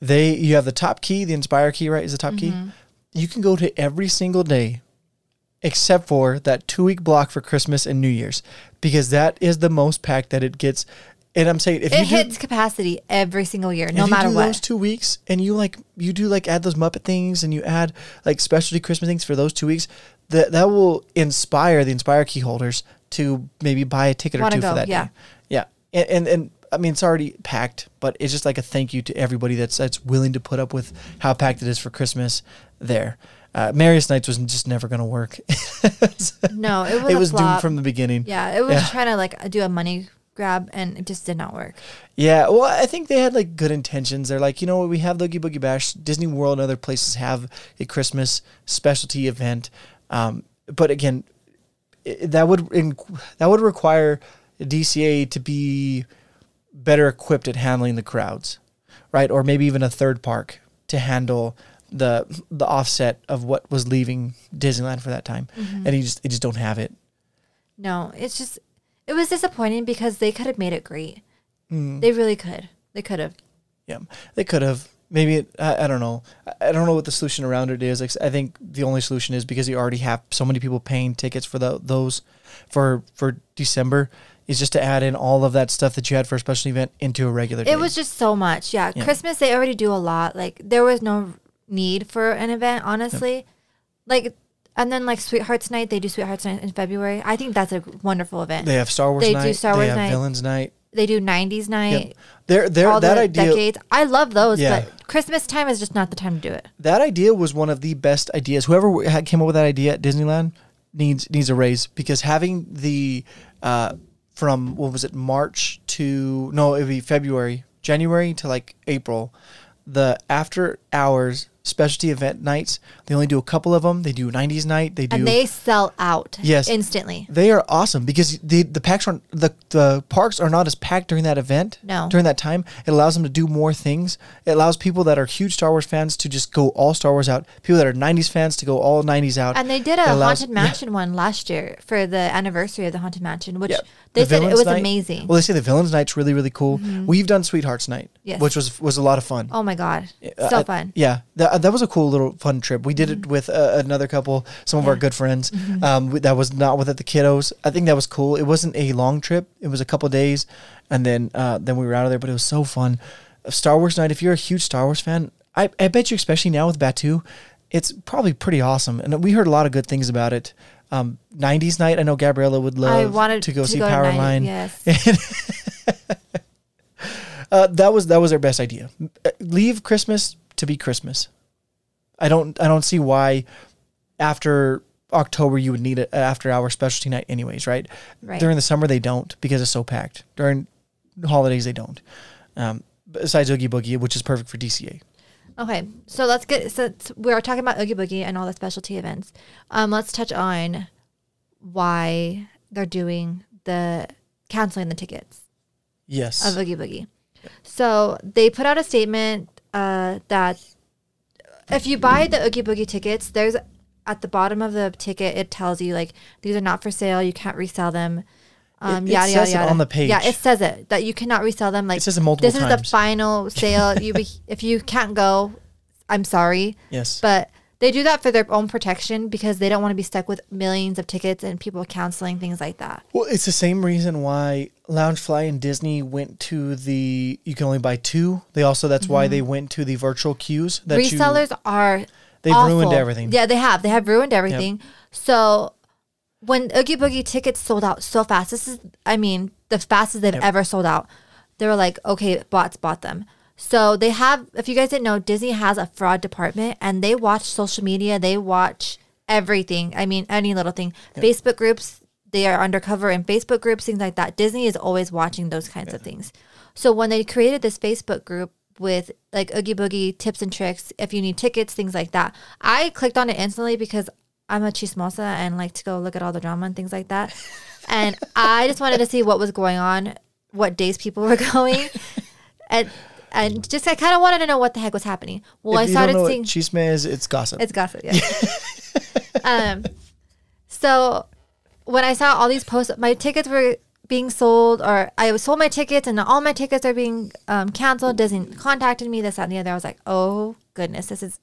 Speaker 1: they you have the top key, the Inspire key, right? Is the top
Speaker 2: Mm-hmm.
Speaker 1: key. You can go to every single day, except for that two week block for Christmas and New Year's, because that is the most packed that it gets. And I'm saying if
Speaker 2: It
Speaker 1: you do,
Speaker 2: hits capacity every single year, no
Speaker 1: if
Speaker 2: matter
Speaker 1: you do
Speaker 2: what.
Speaker 1: those two weeks and you like you do like add those Muppet things and you add like specialty Christmas things for those two weeks, that that will inspire the Inspire key holders to maybe buy a ticket or
Speaker 2: Wanna
Speaker 1: two
Speaker 2: go,
Speaker 1: for that
Speaker 2: yeah.
Speaker 1: day. Yeah. And, and and I mean it's already packed, but it's just like a thank you to everybody that's that's willing to put up with how packed it is for Christmas there. Uh, Merriest Nites was just never going to work.
Speaker 2: no, it was,
Speaker 1: it was doomed from the beginning.
Speaker 2: Yeah, it was
Speaker 1: Yeah.
Speaker 2: trying to like do a money grab and it just did not work.
Speaker 1: Yeah, well, I think they had like good intentions. They're like, you know what, we have Oogie Boogie Bash. Disney World and other places have a Christmas specialty event. Um, but again, i that would in, that would require DCA to be better equipped at handling the crowds, right? Or maybe even a third park to handle the the offset of what was leaving Disneyland for that time.
Speaker 2: Mm-hmm.
Speaker 1: And you just they just don't have it.
Speaker 2: No, it's just it was disappointing because they could have made it great.
Speaker 1: Mm.
Speaker 2: They really could. They could have.
Speaker 1: Yeah, they could have. Maybe it, I, I don't know. I, I don't know what the solution around it is. Like, I think the only solution is because you already have so many people paying tickets for the, those for for December is just to add in all of that stuff that you had for a special event into a regular. day.
Speaker 2: It was just so much. Yeah.
Speaker 1: Yeah.
Speaker 2: Christmas they already do a lot. Like there was no need for an event, honestly. Like and then like Sweethearts Night, they do Sweethearts Night in February. I think that's a wonderful event.
Speaker 1: they have Star Wars
Speaker 2: they do
Speaker 1: night.
Speaker 2: Star Wars night.
Speaker 1: Villains night.
Speaker 2: They do 90s night,
Speaker 1: They're, they're,
Speaker 2: all
Speaker 1: that
Speaker 2: the
Speaker 1: idea
Speaker 2: decades. I love those,
Speaker 1: Yeah.
Speaker 2: but Christmas time is just not the time to do it.
Speaker 1: that idea was one of the best ideas. Whoever had came up with that idea at Disneyland needs needs a raise because having the uh, from what was it March to no it would be February January to like April the after hours specialty event nights. They only do a couple of them. They do 90s night. They do.
Speaker 2: and they sell out
Speaker 1: Yes.
Speaker 2: instantly.
Speaker 1: They are awesome because the the packs aren't the the parks are not as packed during that event.
Speaker 2: No.
Speaker 1: During that time, it allows them to do more things. It allows people that are huge Star Wars fans to just go all Star Wars out. People that are '90s fans to go all '90s out.
Speaker 2: And they did a
Speaker 1: allows-
Speaker 2: haunted mansion one last year for the anniversary of the haunted mansion, which
Speaker 1: Yeah.
Speaker 2: they
Speaker 1: The
Speaker 2: said it was
Speaker 1: Night-
Speaker 2: amazing. Mm-hmm.
Speaker 1: Well, they say the villains night's really really cool. We've done Sweethearts Night,
Speaker 2: Yes.
Speaker 1: which was was a lot of fun.
Speaker 2: oh my god,
Speaker 1: Uh,
Speaker 2: so
Speaker 1: I-
Speaker 2: fun.
Speaker 1: Yeah, that, that was a cool little fun trip. We did it with uh, another couple, some of our good friends. Um, we- that was not with the kiddos. I think that was cool. It wasn't a long trip. It was a couple days, and then uh, then we were out of there. But it was so fun. Star Wars night. If you're a huge Star Wars fan, I, I bet you, especially now with Batuu, it's probably pretty awesome. And we heard a lot of good things about it. Um, 90s night. I know Gabriella would love
Speaker 2: I wanted
Speaker 1: to go see
Speaker 2: to
Speaker 1: Powerline.
Speaker 2: Yes,
Speaker 1: Uh, that was that was our best idea. Uh, Leave Christmas to be Christmas. I don't I don't see why after October you would need an after hour specialty night anyways, right?
Speaker 2: Right.
Speaker 1: During the summer they don't because it's so packed. During holidays they don't. Um, besides Oogie Boogie, which is perfect for DCA.
Speaker 2: Okay, so let's get since we are talking about Oogie Boogie and all the specialty events. Um, let's touch on why they're doing the canceling the tickets
Speaker 1: Yes.
Speaker 2: of Oogie Boogie. So they put out a statement uh, that if you buy the Oogie Boogie tickets, there's at the bottom of the ticket it tells you like these are not for sale, you can't resell them. Um,
Speaker 1: it
Speaker 2: yada
Speaker 1: says
Speaker 2: yada
Speaker 1: it on the page.
Speaker 2: Yeah, it says it that you cannot resell them. Like
Speaker 1: it says it multiple
Speaker 2: this is the final sale. You be, if you can't go, I'm sorry,
Speaker 1: yes.
Speaker 2: but they do that for their own protection because they don't want to be stuck with millions of tickets and people canceling things like that.
Speaker 1: Well, it's the same reason why Loungefly and Disney went to the you can only buy two. They also that's why they went to the virtual queues. That you-
Speaker 2: Mm-hmm. Resellers are
Speaker 1: They've ruined everything.
Speaker 2: Yeah, they have. They have ruined everything. So when Oogie Boogie tickets sold out so fast, this is I mean the fastest they've ever sold out. They were like, okay, bots bought them. So they have. If you guys didn't know, Disney has a fraud department, and they watch social media. They watch everything. I mean, any little thing. Facebook groups. They are undercover in Facebook groups, things like that. Disney is always watching those kinds of things. So when they created this Facebook group with like Oogie Boogie tips and tricks, if you need tickets, things like that, I clicked on it instantly because I'm a chismosa and like to go look at all the drama and things like that. and I just wanted to see what was going on, what days people were going, and and just I kind of wanted to know what the heck was happening. Well,
Speaker 1: if
Speaker 2: I started
Speaker 1: know
Speaker 2: seeing
Speaker 1: chisme is, it's gossip.
Speaker 2: it's gossip, yeah. um, so when I saw all these posts, my tickets were being sold, or I sold my tickets, and all my tickets are being um, canceled. Disney contacted me, this, that, and the other. I was like, oh goodness, this is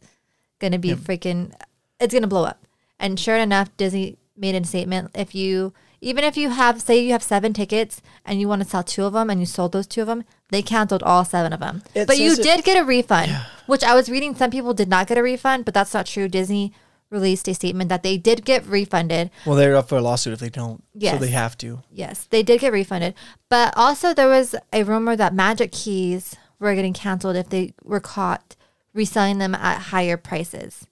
Speaker 2: gonna be freaking, it's gonna blow up. And sure enough, Disney made a statement. If you, even if you have, say you have seven tickets and you want to sell two of them, and you sold those two of them, they canceled all seven of them.
Speaker 1: It
Speaker 2: but you
Speaker 1: it-
Speaker 2: did get a refund, which I was reading. Some people did not get a refund, but that's not true. Disney released a statement that they did get refunded.
Speaker 1: well, they're up for a lawsuit if they don't. So they have to.
Speaker 2: Yes, they did get refunded. But also, there was a rumor that Magic Keys were getting canceled if they were caught reselling them at higher prices.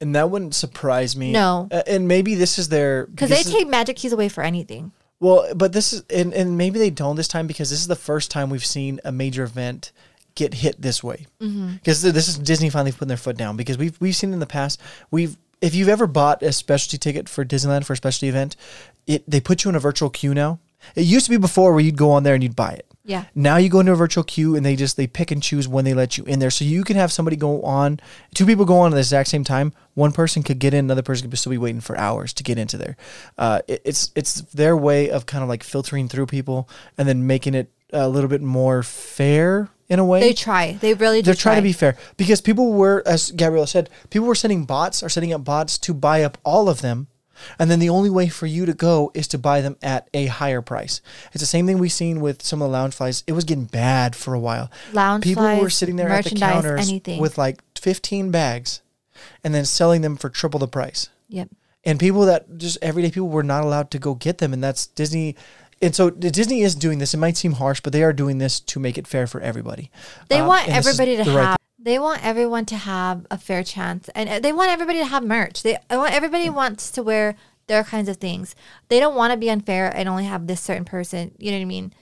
Speaker 1: And that wouldn't surprise me.
Speaker 2: No.
Speaker 1: Uh, and maybe this is their
Speaker 2: Because they
Speaker 1: is-
Speaker 2: take Magic Keys away for anything.
Speaker 1: Well, but this is and, and maybe they don't this time because this is the first time we've seen a major event get hit this way. Mm-hmm. Because this is Disney finally putting their foot down because we've we've seen in the past we've if you've ever bought a specialty ticket for Disneyland for a specialty event, it they put you in a virtual queue now. It used to be before where you'd go on there and you'd buy it.
Speaker 2: Yeah.
Speaker 1: Now you go into a virtual queue and they just they pick and choose when they let you in there. So you can have somebody go on, two people go on at the exact same time. One person could get in, another person could still be waiting for hours to get into there. Uh, it- it's it's their way of kind of like filtering through people and then making it a little bit more fair in a way.
Speaker 2: They try. They really do
Speaker 1: They're trying
Speaker 2: try.
Speaker 1: to be fair because people were, as Gabriella said, people were sending bots or setting up bots to buy up all of them. And then the only way for you to go is to buy them at a higher price. It's the same thing we've seen with some of the lounge flies. It was getting bad for a while.
Speaker 2: Lounge
Speaker 1: people were sitting there at the counters
Speaker 2: anything.
Speaker 1: with like 15 bags and then selling them for triple the price
Speaker 2: Yep.
Speaker 1: and people that just everyday people were not allowed to go get them and that's disney and so disney is doing this it might seem harsh but they are doing this to make it fair for everybody
Speaker 2: They
Speaker 1: Um,
Speaker 2: want
Speaker 1: and this is
Speaker 2: everybody to
Speaker 1: the right
Speaker 2: have. They want everyone to have a fair chance, and uh, they want everybody to have merch. They want everybody wants to wear their kinds of things. They don't want to be unfair and only have this certain person. You know what I mean?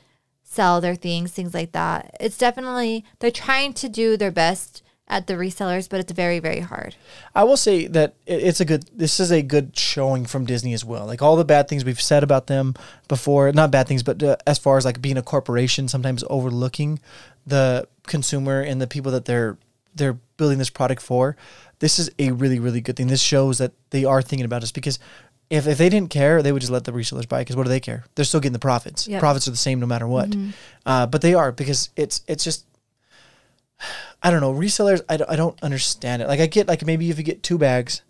Speaker 2: Sell their things, things like that. It's definitely they're trying to do their best at the resellers, but it's very very hard.
Speaker 1: I will say that it's a good. This is a good showing from Disney as well. Like all the bad things we've said about them before, not bad things, but uh, as far as like being a corporation, sometimes overlooking the consumer and the people that they're they're building this product for. This is a really really good thing. This shows that they are thinking about us because. If, if they didn't care, they would just let the resellers buy. Because what do they care? They're still getting the profits.
Speaker 2: Yep.
Speaker 1: Profits are the same no matter what. Uh, but they are because it's it's just I don't know. Resellers, I don't, I don't understand it. Like I get like maybe if you get two bags,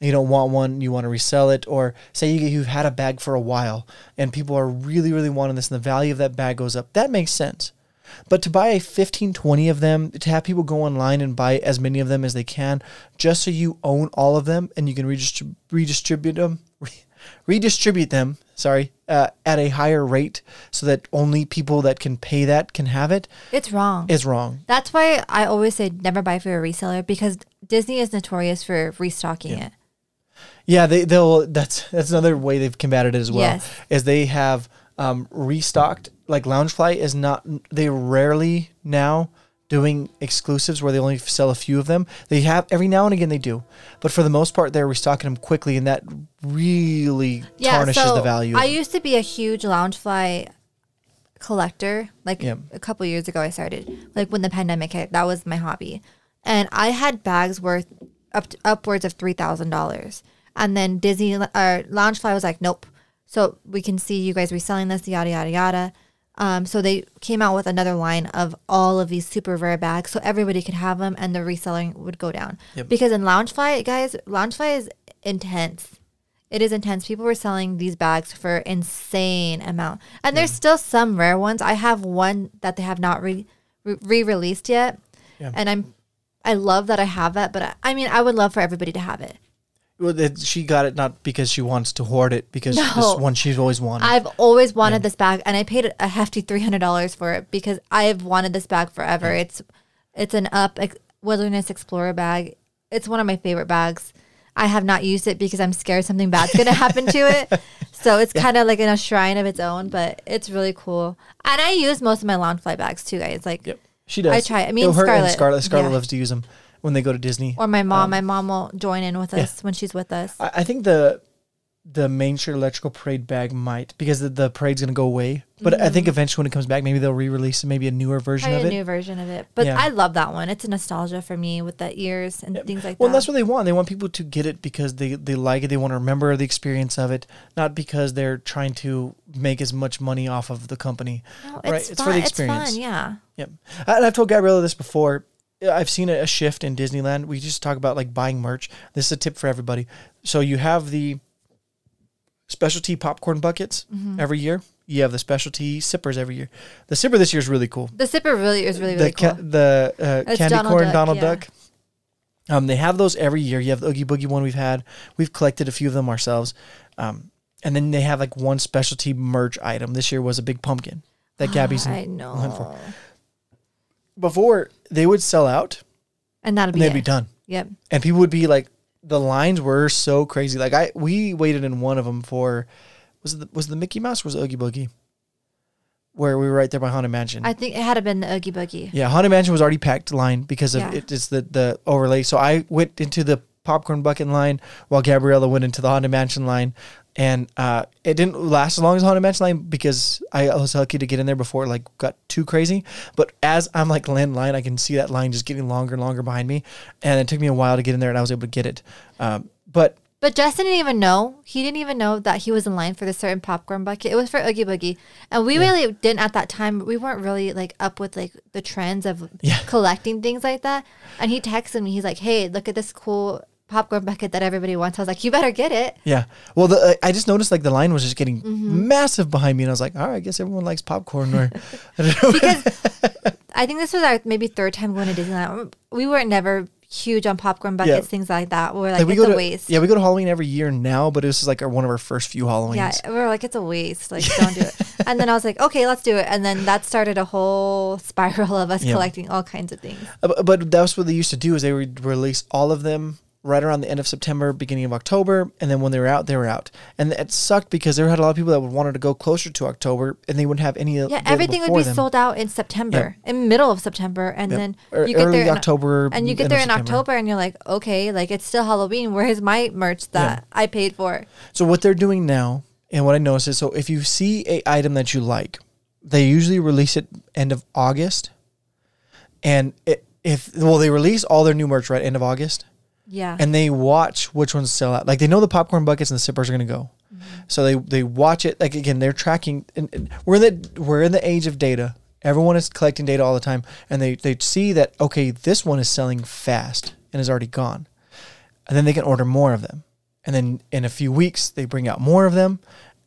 Speaker 1: you don't want one, you want to resell it, or say you get, you've had a bag for a while and people are really really wanting this, and the value of that bag goes up. That makes sense. But to buy 15, 20 of them, to have people go online and buy as many of them as they can, just so you own all of them and you can redistrib- redistribute them, redistribute them, sorry, uh, at a higher rate so that only people that can pay that can have it,
Speaker 2: It's wrong.
Speaker 1: is wrong.
Speaker 2: That's why I always say never buy for a reseller because Disney is notorious for restocking it.
Speaker 1: Yeah, they they'll that's that's another way they've combated it as well.
Speaker 2: Yes.
Speaker 1: Is they have um, restocked like Loungefly is not they rarely now doing exclusives where they only sell a few of them. They have every now and again they do, but for the most part they're restocking them quickly, and that really tarnishes the value.
Speaker 2: I used to be a huge Loungefly collector. Like
Speaker 1: Yeah.
Speaker 2: a couple years ago, I started. Like when the pandemic hit, that was my hobby, and I had bags worth up to, upwards of three thousand dollars. And then Disney uh, or Loungefly was like, nope. So we can see you guys reselling this, yada yada yada. Um, so they came out with another line of all of these super rare bags, so everybody could have them, and the reselling would go down.
Speaker 1: Yep.
Speaker 2: Because in Loungefly, guys, Loungefly is intense. It is intense. People were selling these bags for insane amount, and there's still some rare ones. I have one that they have not re re released yet,
Speaker 1: Yeah.
Speaker 2: and I'm I love that I have that. But I, I mean, I would love for everybody to have it.
Speaker 1: She got it not because she wants to hoard it, because this one she's always wanted.
Speaker 2: I've always wanted this bag, and I paid a hefty three hundred dollars for it because I've wanted this bag forever. It's it's an up wilderness explorer bag. It's one of my favorite bags. I have not used it because I'm scared something bad's gonna happen to it. So it's kind of like in a shrine of its own, but it's really cool. And I use most of my Loungefly bags too, guys. Like,
Speaker 1: Yep, she does.
Speaker 2: I try- I mean,
Speaker 1: Yo, her and
Speaker 2: Scarlett,
Speaker 1: Scarlett, Scarlett
Speaker 2: yeah.
Speaker 1: loves to use them when they go to Disney.
Speaker 2: or my mom. my mom will join in with us when she's with us.
Speaker 1: I, I think the the Main Street Electrical Parade bag might because the, the parade's gonna go away. But I think eventually when it comes back, maybe they'll re-release maybe a newer version
Speaker 2: Mm-hmm. Probably
Speaker 1: of
Speaker 2: a
Speaker 1: it.
Speaker 2: new version of it, but
Speaker 1: Yeah.
Speaker 2: I love that one. It's a nostalgia for me with the ears and things like
Speaker 1: well,
Speaker 2: that.
Speaker 1: Well, that's what they want. They want people to get it because they, they like it. They want to remember the experience of it, not because they're trying to make as much money off of the company.
Speaker 2: No,
Speaker 1: right?
Speaker 2: it's,
Speaker 1: It's for the
Speaker 2: It's
Speaker 1: experience.
Speaker 2: fun, yeah.
Speaker 1: Yep. And I've told Gabriella this before. I've seen a, a shift in Disneyland. We just talk about like buying merch. This is a tip for everybody. So you have the specialty popcorn buckets
Speaker 2: Mm-hmm.
Speaker 1: every year. You have the specialty sippers every year. The sipper this year is really cool.
Speaker 2: The sipper really is really really
Speaker 1: the ca-
Speaker 2: cool.
Speaker 1: the uh, candy
Speaker 2: Donald
Speaker 1: corn
Speaker 2: Duck,
Speaker 1: Donald
Speaker 2: yeah.
Speaker 1: Duck. Um, they have those every year. You have the Oogie Boogie one we've had. We've collected a few of them ourselves. Um, and then they have like one specialty merch item. This year was a big pumpkin that Gabby's
Speaker 2: I know,
Speaker 1: for. Before they would sell out
Speaker 2: and that'll
Speaker 1: and
Speaker 2: be
Speaker 1: they'd
Speaker 2: it.
Speaker 1: be done,
Speaker 2: Yep.
Speaker 1: and people would be like, the lines were so crazy. Like I, we waited in one of them for, was it the, was the Mickey Mouse or was it Oogie Boogie? Where we were right there by Haunted Mansion.
Speaker 2: I think it had been the Oogie Boogie.
Speaker 1: Yeah, Haunted Mansion was already packed line because of
Speaker 2: Yeah.
Speaker 1: it, it's the the overlay. So I went into the popcorn bucket line while Gabriella went into the Haunted Mansion line, and uh, it didn't last as long as Haunted Mansion line because I was lucky to get in there before it like got too crazy. But as I'm like landing line, I can see that line just getting longer and longer behind me, and it took me a while to get in there, and I was able to get it. Um, but
Speaker 2: But Justin didn't even know. He didn't even know that he was in line for the certain popcorn bucket. It was for Oogie Boogie, and we really didn't at that time. We weren't really like up with like the trends of
Speaker 1: Yeah.
Speaker 2: collecting things like that. And he texted me. He's like, "Hey, look at this cool popcorn bucket that everybody wants." I was like, "You better get it."
Speaker 1: yeah, well, the, uh, I just noticed like the line was just getting
Speaker 2: Mm-hmm.
Speaker 1: massive behind me, and I was like, all right, I guess everyone likes popcorn. Or I don't know.
Speaker 2: because I think this was our maybe third time going to Disneyland. We weren't never huge on popcorn buckets,
Speaker 1: Yeah.
Speaker 2: things like that. We're like,
Speaker 1: like we
Speaker 2: it's a
Speaker 1: to
Speaker 2: waste.
Speaker 1: yeah we go to Halloween every year now, but this is like our, one of our first few Halloweens.
Speaker 2: Yeah, we are like, it's a waste. Like, don't do it. and then I was like, okay, let's do it. And then that started a whole spiral of us
Speaker 1: Yeah.
Speaker 2: collecting all kinds of things.
Speaker 1: Uh, But, but that's what they used to do is they would release all of them right around the end of September, beginning of October, and then when they were out, they were out. And it sucked because there had a lot of people that would wanted to go closer to October, and they wouldn't have any.
Speaker 2: Yeah, everything would be them. sold out in September, in middle of September, and then
Speaker 1: you get there in
Speaker 2: October, and you get there in September. October, and you're like, okay, like it's still Halloween. Where's my merch that yeah. I paid for?
Speaker 1: So what they're doing now, and what I noticed is, so if you see a item that you like, they usually release it end of August, and it, if well, they release all their new merch right end of August
Speaker 2: yeah.
Speaker 1: And they watch which ones sell out. Like they know the popcorn buckets and the sippers are going to go. Mm-hmm. So they they watch it. Like again, they're tracking. And, and we're in the we're in the age of data. Everyone is collecting data all the time, and they they see that okay, this one is selling fast and is already gone, and then they can order more of them. And then in a few weeks, they bring out more of them,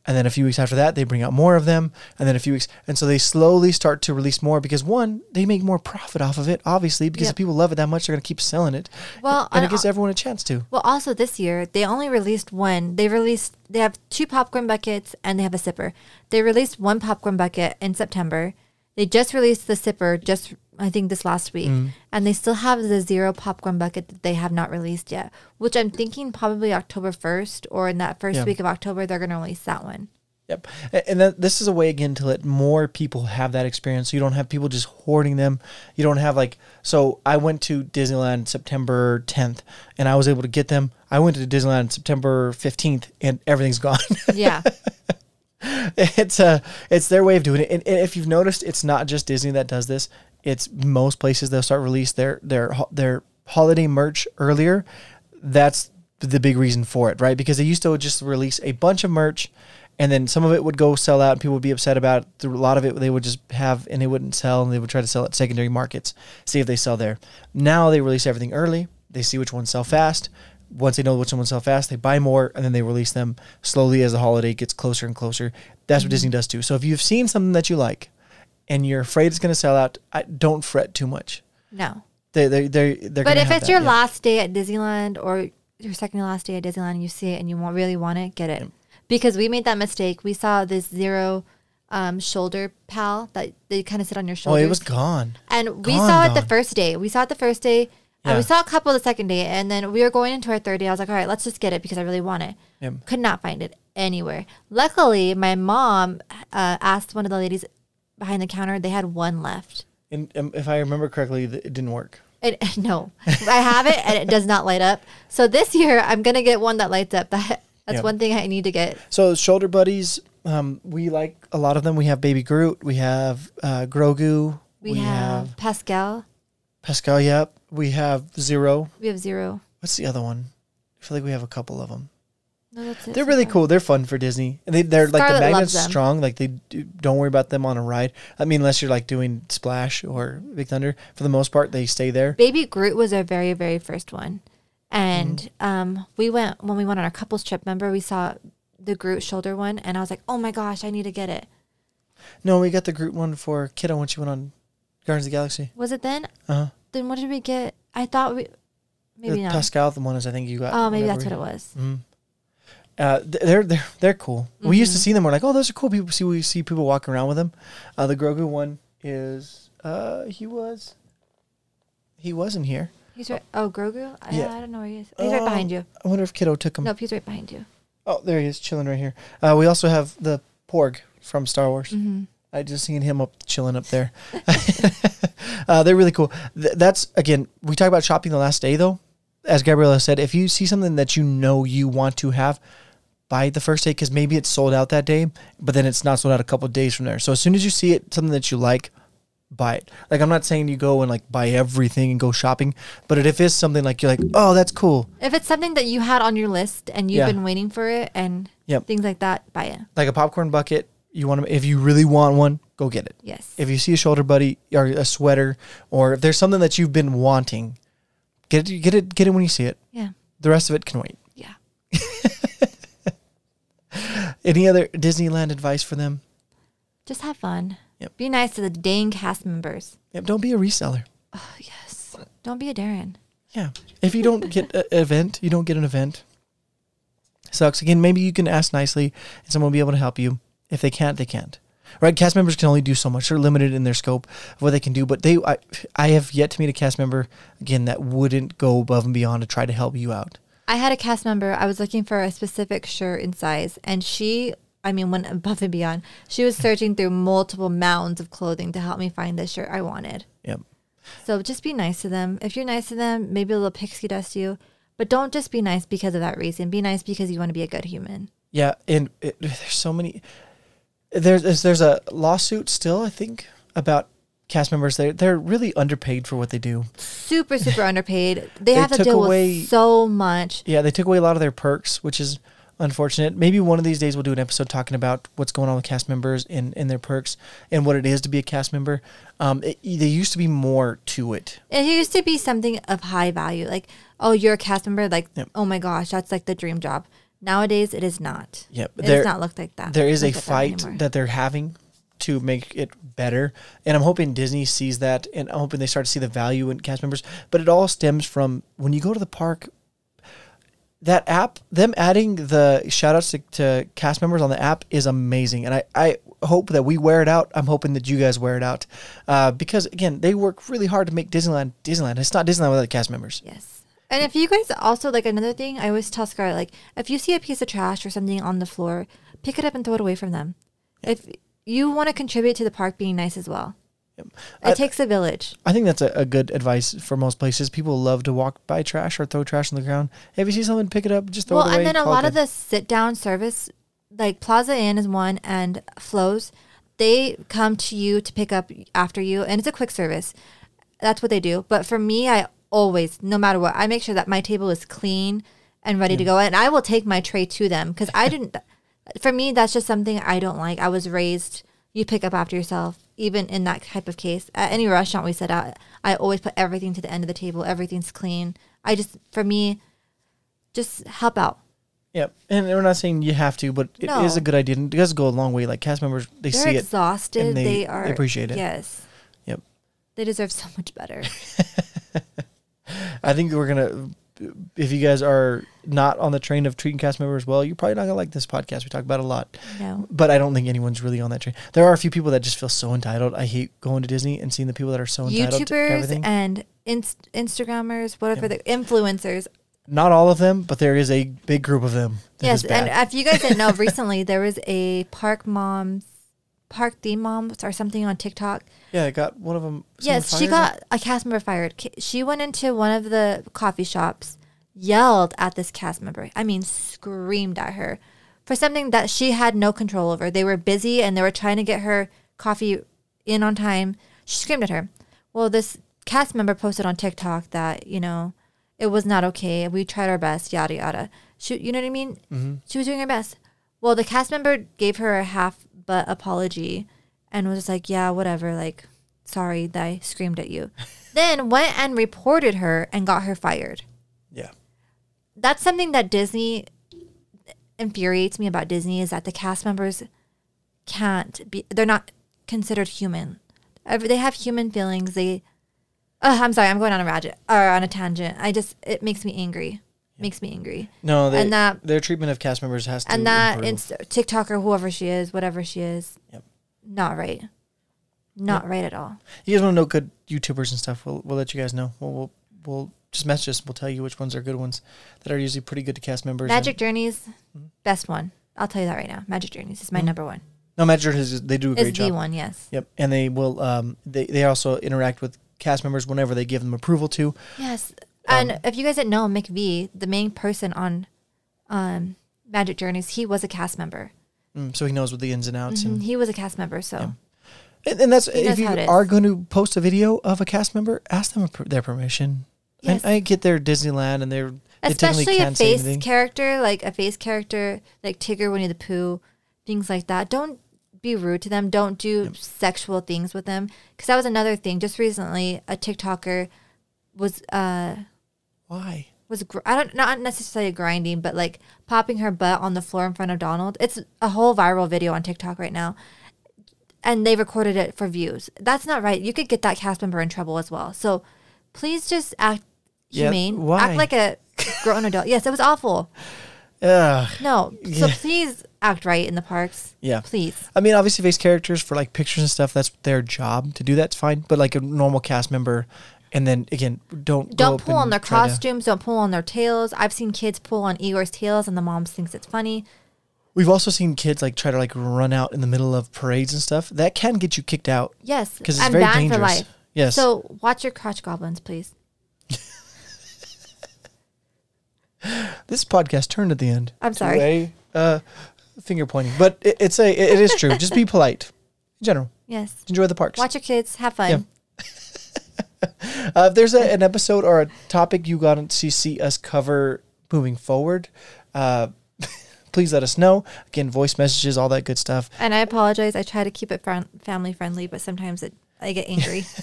Speaker 1: and then a few weeks after that they bring out more of them. And then a few weeks and so they slowly start to release more because one they make more profit off of it obviously because yep. if people love it that much they're going to keep selling it. Well and, and it gives everyone a chance to.
Speaker 2: well also this year they only released one. They released they have two popcorn buckets and they have a sipper. They released one popcorn bucket in september. They just released the sipper just I think this last week, mm. and they still have the zero popcorn bucket that they have not released yet. Which I'm thinking probably October first or in that first yeah. week of October they're going to release that one.
Speaker 1: Yep, and that, this is a way again to let more people have that experience. So you don't have people just hoarding them. You don't have like so. I went to Disneyland September 10th, and I was able to get them. I went to Disneyland September 15th, and everything's gone.
Speaker 2: Yeah.
Speaker 1: it's a it's their way of doing it. And if you've noticed, it's not just Disney that does this it's most places they'll start release their their their holiday merch earlier. That's the big reason for it, right? Because they used to just release a bunch of merch and then some of it would go sell out and people would be upset about it. a lot of it they would just have and they wouldn't sell and they would try to sell at secondary markets see if they sell there now they release everything early they see which ones sell fast once they know which ones sell fast they buy more and then they release them slowly as the holiday gets closer and closer that's what mm-hmm. disney does too so if you've seen something that you like and you're afraid it's going to sell out, I, don't fret too much.
Speaker 2: No.
Speaker 1: They they they they're.
Speaker 2: But if it's that, your yeah. last day at Disneyland or your second to last day at Disneyland, and you see it and you want, really want it, get it. Yeah. Because we made that mistake. We saw this zero um, shoulder pal that they kind of sit on your shoulder.
Speaker 1: Oh, it was gone.
Speaker 2: And we gone, saw it gone. the first day. We saw it the first day. Yeah. we saw a couple the second day, and then we were going into our third day. I was like, all right, let's just get it because I really want it. Yep. Could not find it anywhere. Luckily, my mom uh, asked one of the ladies behind the counter. They had one left.
Speaker 1: And um, if I remember correctly, it didn't work.
Speaker 2: It, no, I have it and it does not light up. So this year I'm gonna get one that lights up. That that's one thing I need to get.
Speaker 1: So shoulder buddies, um, we like a lot of them. We have Baby Groot. We have uh, Grogu.
Speaker 2: We, we have, have, Pascal.
Speaker 1: Pascal, yep. We have Zero.
Speaker 2: We have Zero.
Speaker 1: What's the other one? I feel like we have a couple of them. No, they're really cool. They're fun for Disney. And they, they're Scarlett like the magnets strong. Like they do, don't worry about them on a ride. I mean, unless you're like doing Splash or Big Thunder. For the most part, they stay there.
Speaker 2: Baby Groot was our very very first one, and mm um, we went when we went on our couples trip. Remember, we saw the Groot shoulder one, and I was like, oh my gosh, I need to get it.
Speaker 1: No, we got the Groot one for Kiddo when she went on Guardians of the Galaxy.
Speaker 2: Was it then?
Speaker 1: Uh huh.
Speaker 2: Then what did we get? I thought we maybe
Speaker 1: the
Speaker 2: not.
Speaker 1: Pascal, the one is I think you got.
Speaker 2: Oh, maybe that's what it was.
Speaker 1: Mm-hmm. Uh, they're they're they're cool. Mm-hmm. We used to mm-hmm. see them. We're like, oh, those are cool. People see we see people walking around with them. Uh, the Grogu one is uh, he was he wasn't here.
Speaker 2: He's right. Oh, Grogu. I, yeah. I don't know where he is. He's right behind you.
Speaker 1: I wonder if Kiddo took him.
Speaker 2: Nope, he's right behind you.
Speaker 1: Oh, there he is, chilling right here. Uh, we also have the Porg from Star Wars. Mm-hmm. I just seen him up chilling up there. uh, they're really cool. Th- that's again, we talk about shopping the last day though. As Gabriella said, if you see something that you know you want to have, buy it the first day because maybe it's sold out that day, but then it's not sold out a couple days from there. So as soon as you see it, something that you like, buy it. Like I'm not saying you go and like buy everything and go shopping, but if it's something like you're like, oh, that's cool.
Speaker 2: If it's something that you had on your list and you've yeah. been waiting for it and yep. things like that, buy it.
Speaker 1: Like a popcorn bucket, you want to. If you really want one, go get it.
Speaker 2: Yes.
Speaker 1: If you see a shoulder buddy or a sweater, or if there's something that you've been wanting, get it. Get it. Get it when you see it.
Speaker 2: Yeah.
Speaker 1: The rest of it can wait.
Speaker 2: Yeah.
Speaker 1: Any other Disneyland advice for them?
Speaker 2: Just have fun. Yep. Be nice to the dang cast members.
Speaker 1: Yep. Don't be a reseller.
Speaker 2: Oh, yes. Don't be a Darren.
Speaker 1: Yeah. If you don't get an event, you don't get an event. Sucks. Again, maybe you can ask nicely and someone will be able to help you. If they can't, they can't. right? Cast members can only do so much; they're limited in their scope of what they can do. But they, I, I have yet to meet a cast member again that wouldn't go above and beyond to try to help you out.
Speaker 2: I had a cast member. I was looking for a specific shirt and size, and she, I mean, went above and beyond. She was searching through multiple mounds of clothing to help me find the shirt I wanted.
Speaker 1: Yep.
Speaker 2: So just be nice to them. If you're nice to them, maybe a little pixie dust you, but don't just be nice because of that reason. Be nice because you want to be a good human.
Speaker 1: Yeah, and it, there's so many. There's there's a lawsuit still, I think, about cast members. They they're really underpaid for what they do.
Speaker 2: Super, super underpaid. They,
Speaker 1: They
Speaker 2: have to
Speaker 1: took
Speaker 2: deal
Speaker 1: away-
Speaker 2: with so much.
Speaker 1: Yeah, they took away a lot of their perks, which is unfortunate. Maybe one of these days we'll do an episode talking about what's going on with cast members and, and their perks and what it is to be a cast member. Um, it, there used to be more to it.
Speaker 2: It used to be something of high value, like oh, you're a cast member, like
Speaker 1: Yep.
Speaker 2: oh my gosh, that's like the dream job. Nowadays, it is not.
Speaker 1: Yep,
Speaker 2: it
Speaker 1: there-
Speaker 2: does not look like that.
Speaker 1: There is a
Speaker 2: at that
Speaker 1: fight that they're having to make it better, and I'm hoping Disney sees that, and I'm hoping they start to see the value in cast members. But it all stems from when you go to the park. That app, them adding the shout outs to, to cast members on the app is amazing. And I, I hope that we wear it out. I'm hoping that you guys wear it out. Uh, because, again, they work really hard to make Disneyland Disneyland. It's not Disneyland without the cast members.
Speaker 2: Yes. And if you guys also like another thing, I always tell Scarlett, like if you see a piece of trash or something on the floor, pick it up and throw it away from them. If you want to contribute to the park being nice as well, it
Speaker 1: I-
Speaker 2: takes a village.
Speaker 1: I think that's a, a good advice for most places. People love to walk by trash or throw trash on the ground. Hey, if you see something, pick it up, just throw
Speaker 2: Well,
Speaker 1: it away.
Speaker 2: and then a lot of the sit down service, like Plaza Inn is one, and Flo's, they come to you to pick up after you, and it's a quick service. That's what they do. But for me, I always, no matter what, I make sure that my table is clean and ready to go, and I will take my tray to them because I didn't. For me, that's just something I don't like. I was raised. You pick up after yourself, even in that type of case. At any restaurant we sit at, I always put everything to the end of the table. Everything's clean. I just, for me, just help out.
Speaker 1: Yep. And we're not saying you have to, but it is
Speaker 2: No.
Speaker 1: a good idea. And it does go a long way. Like cast members, they
Speaker 2: They're
Speaker 1: see it.
Speaker 2: exhausted. they,
Speaker 1: they-
Speaker 2: are
Speaker 1: they appreciate it.
Speaker 2: Yes.
Speaker 1: Yep.
Speaker 2: They deserve so much better.
Speaker 1: I think we're gonna. If you guys are not on the train of treating cast members well, you're probably not gonna like this podcast. We talk about a lot,
Speaker 2: No.
Speaker 1: but I don't think anyone's really on that train. There are a few people that just feel so entitled. I hate going to Disney and seeing the people that are so entitled
Speaker 2: YouTubers and inst- Instagrammers, whatever the influencers.
Speaker 1: not all of them, but there is a big group of them.
Speaker 2: Yes, and if you guys didn't know, recently there was a park moms, park theme moms or something on TikTok.
Speaker 1: yeah, I got one of them.
Speaker 2: yes, she got a cast member fired. She went into one of the coffee shops, yelled at this cast member. I mean, screamed at her for something that she had no control over. They were busy and they were trying to get her coffee in on time. She screamed at her. Well, this cast member posted on TikTok that, you know, it was not okay. We tried our best, yada, yada. She, you know what I mean?
Speaker 1: Mm-hmm.
Speaker 2: She was doing her best. Well, the cast member gave her a half but apology and was like, yeah, whatever. Like, sorry that I screamed at you. then went and reported her and got her fired.
Speaker 1: Yeah.
Speaker 2: That's something that Disney infuriates me about Disney is that the cast members can't be, they're not considered human. They have human feelings. They, oh, I'm sorry, I'm going on a ragget or on a tangent. I just, it makes me angry. Makes me angry.
Speaker 1: No, they,
Speaker 2: And that-
Speaker 1: their treatment of cast members has to
Speaker 2: and that. Inst- TikTok or whoever she is, whatever she is,
Speaker 1: Yep.
Speaker 2: not right. Not right at all.
Speaker 1: you guys want to know good YouTubers and stuff? We'll we'll let you guys know. We'll we'll, we'll just message us. We'll tell you which ones are good ones that are usually pretty good to cast members. and-
Speaker 2: Magic Journeys,
Speaker 1: Mm-hmm.
Speaker 2: best one. I'll tell you that right now. Magic Journeys is my number one.
Speaker 1: no, Magic Journeys is they do a great
Speaker 2: Is
Speaker 1: great
Speaker 2: the
Speaker 1: job.
Speaker 2: one, yes.
Speaker 1: Yep, and they will. Um, they they also interact with cast members whenever they give them approval to.
Speaker 2: Yes.
Speaker 1: Um,
Speaker 2: And if you guys didn't know, McVie, the main person on um, Magic Journeys, he was a cast member.
Speaker 1: Mm, so he knows what the ins and outs,
Speaker 2: Mhm, He was a cast member, so
Speaker 1: and, and that's if you
Speaker 2: how it is.
Speaker 1: are going to post a video of a cast member, ask them their permission.
Speaker 2: Yes.
Speaker 1: I, I get their Disneyland and they're they
Speaker 2: especially a face character, like a face character, like Tigger, Winnie the Pooh, things like that. Don't be rude to them. Don't do sexual things with them. Because that was another thing. Just recently, a TikToker was uh
Speaker 1: Why?
Speaker 2: was gr- I don't not necessarily grinding, but like popping her butt on the floor in front of Donald. It's a whole viral video on TikTok right now, and they recorded it for views. That's not right. You could get that cast member in trouble as well. So please just act
Speaker 1: Yeah,
Speaker 2: humane.
Speaker 1: why?
Speaker 2: Act like a grown adult. Yes, it was awful.
Speaker 1: Ugh.
Speaker 2: No. So
Speaker 1: Yeah.
Speaker 2: please act right in the parks.
Speaker 1: Yeah.
Speaker 2: Please.
Speaker 1: I mean, obviously, face characters for like pictures and stuff. That's their job to do. That's fine. But like a normal cast member, and then again, don't
Speaker 2: Don't pull on their
Speaker 1: try to-
Speaker 2: costumes. Don't pull on their tails. I've seen kids pull on Eeyore's tails, and the moms thinks it's funny.
Speaker 1: We've also seen kids like try to like run out in the middle of parades and stuff. That can get you kicked out
Speaker 2: Yes,
Speaker 1: because it's
Speaker 2: I'm
Speaker 1: very dangerous.
Speaker 2: for life.
Speaker 1: Yes.
Speaker 2: So watch your crotch goblins, please.
Speaker 1: this podcast turned at the end.
Speaker 2: I'm sorry.
Speaker 1: a, uh, finger pointing, but it, it's a it is true. Just be polite in general.
Speaker 2: Yes.
Speaker 1: Enjoy the parks.
Speaker 2: Watch your kids. Have fun.
Speaker 1: Yeah. Uh, if there's a, an episode or a topic you want to see us cover moving forward, uh, please let us know. Again, voice messages, all that good stuff.
Speaker 2: And I apologize. I try to keep it fran- family friendly, but sometimes it, I get angry.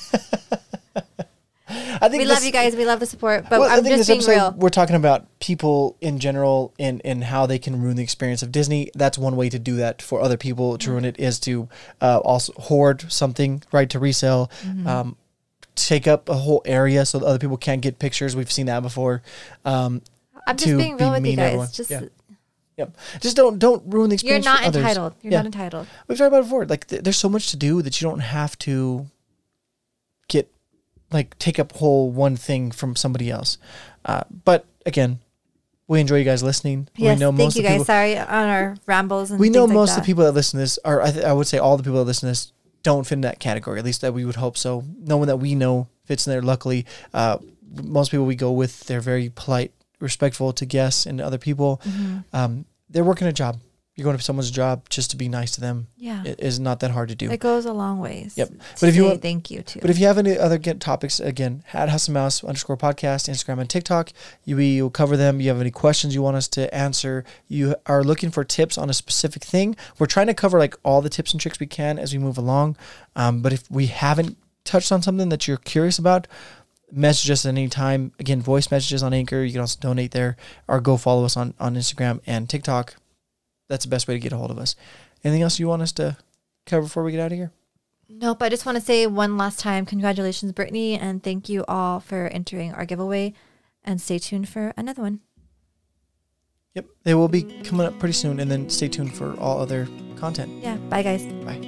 Speaker 1: I think
Speaker 2: we love you guys. We love the support, but
Speaker 1: Well, I
Speaker 2: I'm
Speaker 1: think
Speaker 2: just
Speaker 1: this
Speaker 2: being real.
Speaker 1: we're talking about people in general and and how they can ruin the experience of Disney. That's one way to do that for other people to ruin it is to uh, also hoard something right to resell.
Speaker 2: Mm-hmm.
Speaker 1: Um, take up a whole area so that other people can't get pictures. We've seen that before. Um,
Speaker 2: I'm just being
Speaker 1: be
Speaker 2: real with you guys. Just
Speaker 1: Yeah. Yep. Just don't don't ruin the experience.
Speaker 2: you're not
Speaker 1: for others.
Speaker 2: entitled. You're
Speaker 1: Yeah.
Speaker 2: not entitled.
Speaker 1: We've talked about it before. Like th- there's so much to do that you don't have to get like take up whole one thing from somebody else. Uh, but again, we enjoy you guys listening.
Speaker 2: Yes.
Speaker 1: we know
Speaker 2: thank
Speaker 1: most
Speaker 2: you
Speaker 1: of
Speaker 2: guys.
Speaker 1: people.
Speaker 2: Sorry on our rambles and
Speaker 1: We know
Speaker 2: things like
Speaker 1: most of the people that listen to this are. I, th- I would say all the people that listen to this don't fit in that category. At least that we would hope so. No one that we know fits in there. Luckily, uh, most people we go with, they're very polite, respectful to guests and other people.
Speaker 2: Mm-hmm.
Speaker 1: Um, they're working a job. You're going to someone's job just to be nice to them.
Speaker 2: Yeah.
Speaker 1: It is not that hard to do.
Speaker 2: It goes a long ways.
Speaker 1: Yep. But if you want-
Speaker 2: thank you too.
Speaker 1: But if you have any other get topics, again, at House of Mouse underscore podcast, Instagram and TikTok, you we will cover them. You have any questions you want us to answer? You are looking for tips on a specific thing. We're trying to cover like all the tips and tricks we can as we move along. Um, but if we haven't touched on something that you're curious about, message us at any time. Again, voice messages on Anchor. You can also donate there or go follow us on, on Instagram and TikTok. That's the best way to get a hold of us. Anything else you want us to cover before we get out of here?
Speaker 2: Nope. I just want to say one last time, congratulations, Brittany, and thank you all for entering our giveaway. And stay tuned for another one.
Speaker 1: Yep. They will be coming up pretty soon. And then stay tuned for all other content.
Speaker 2: Yeah. Bye, guys.
Speaker 1: Bye.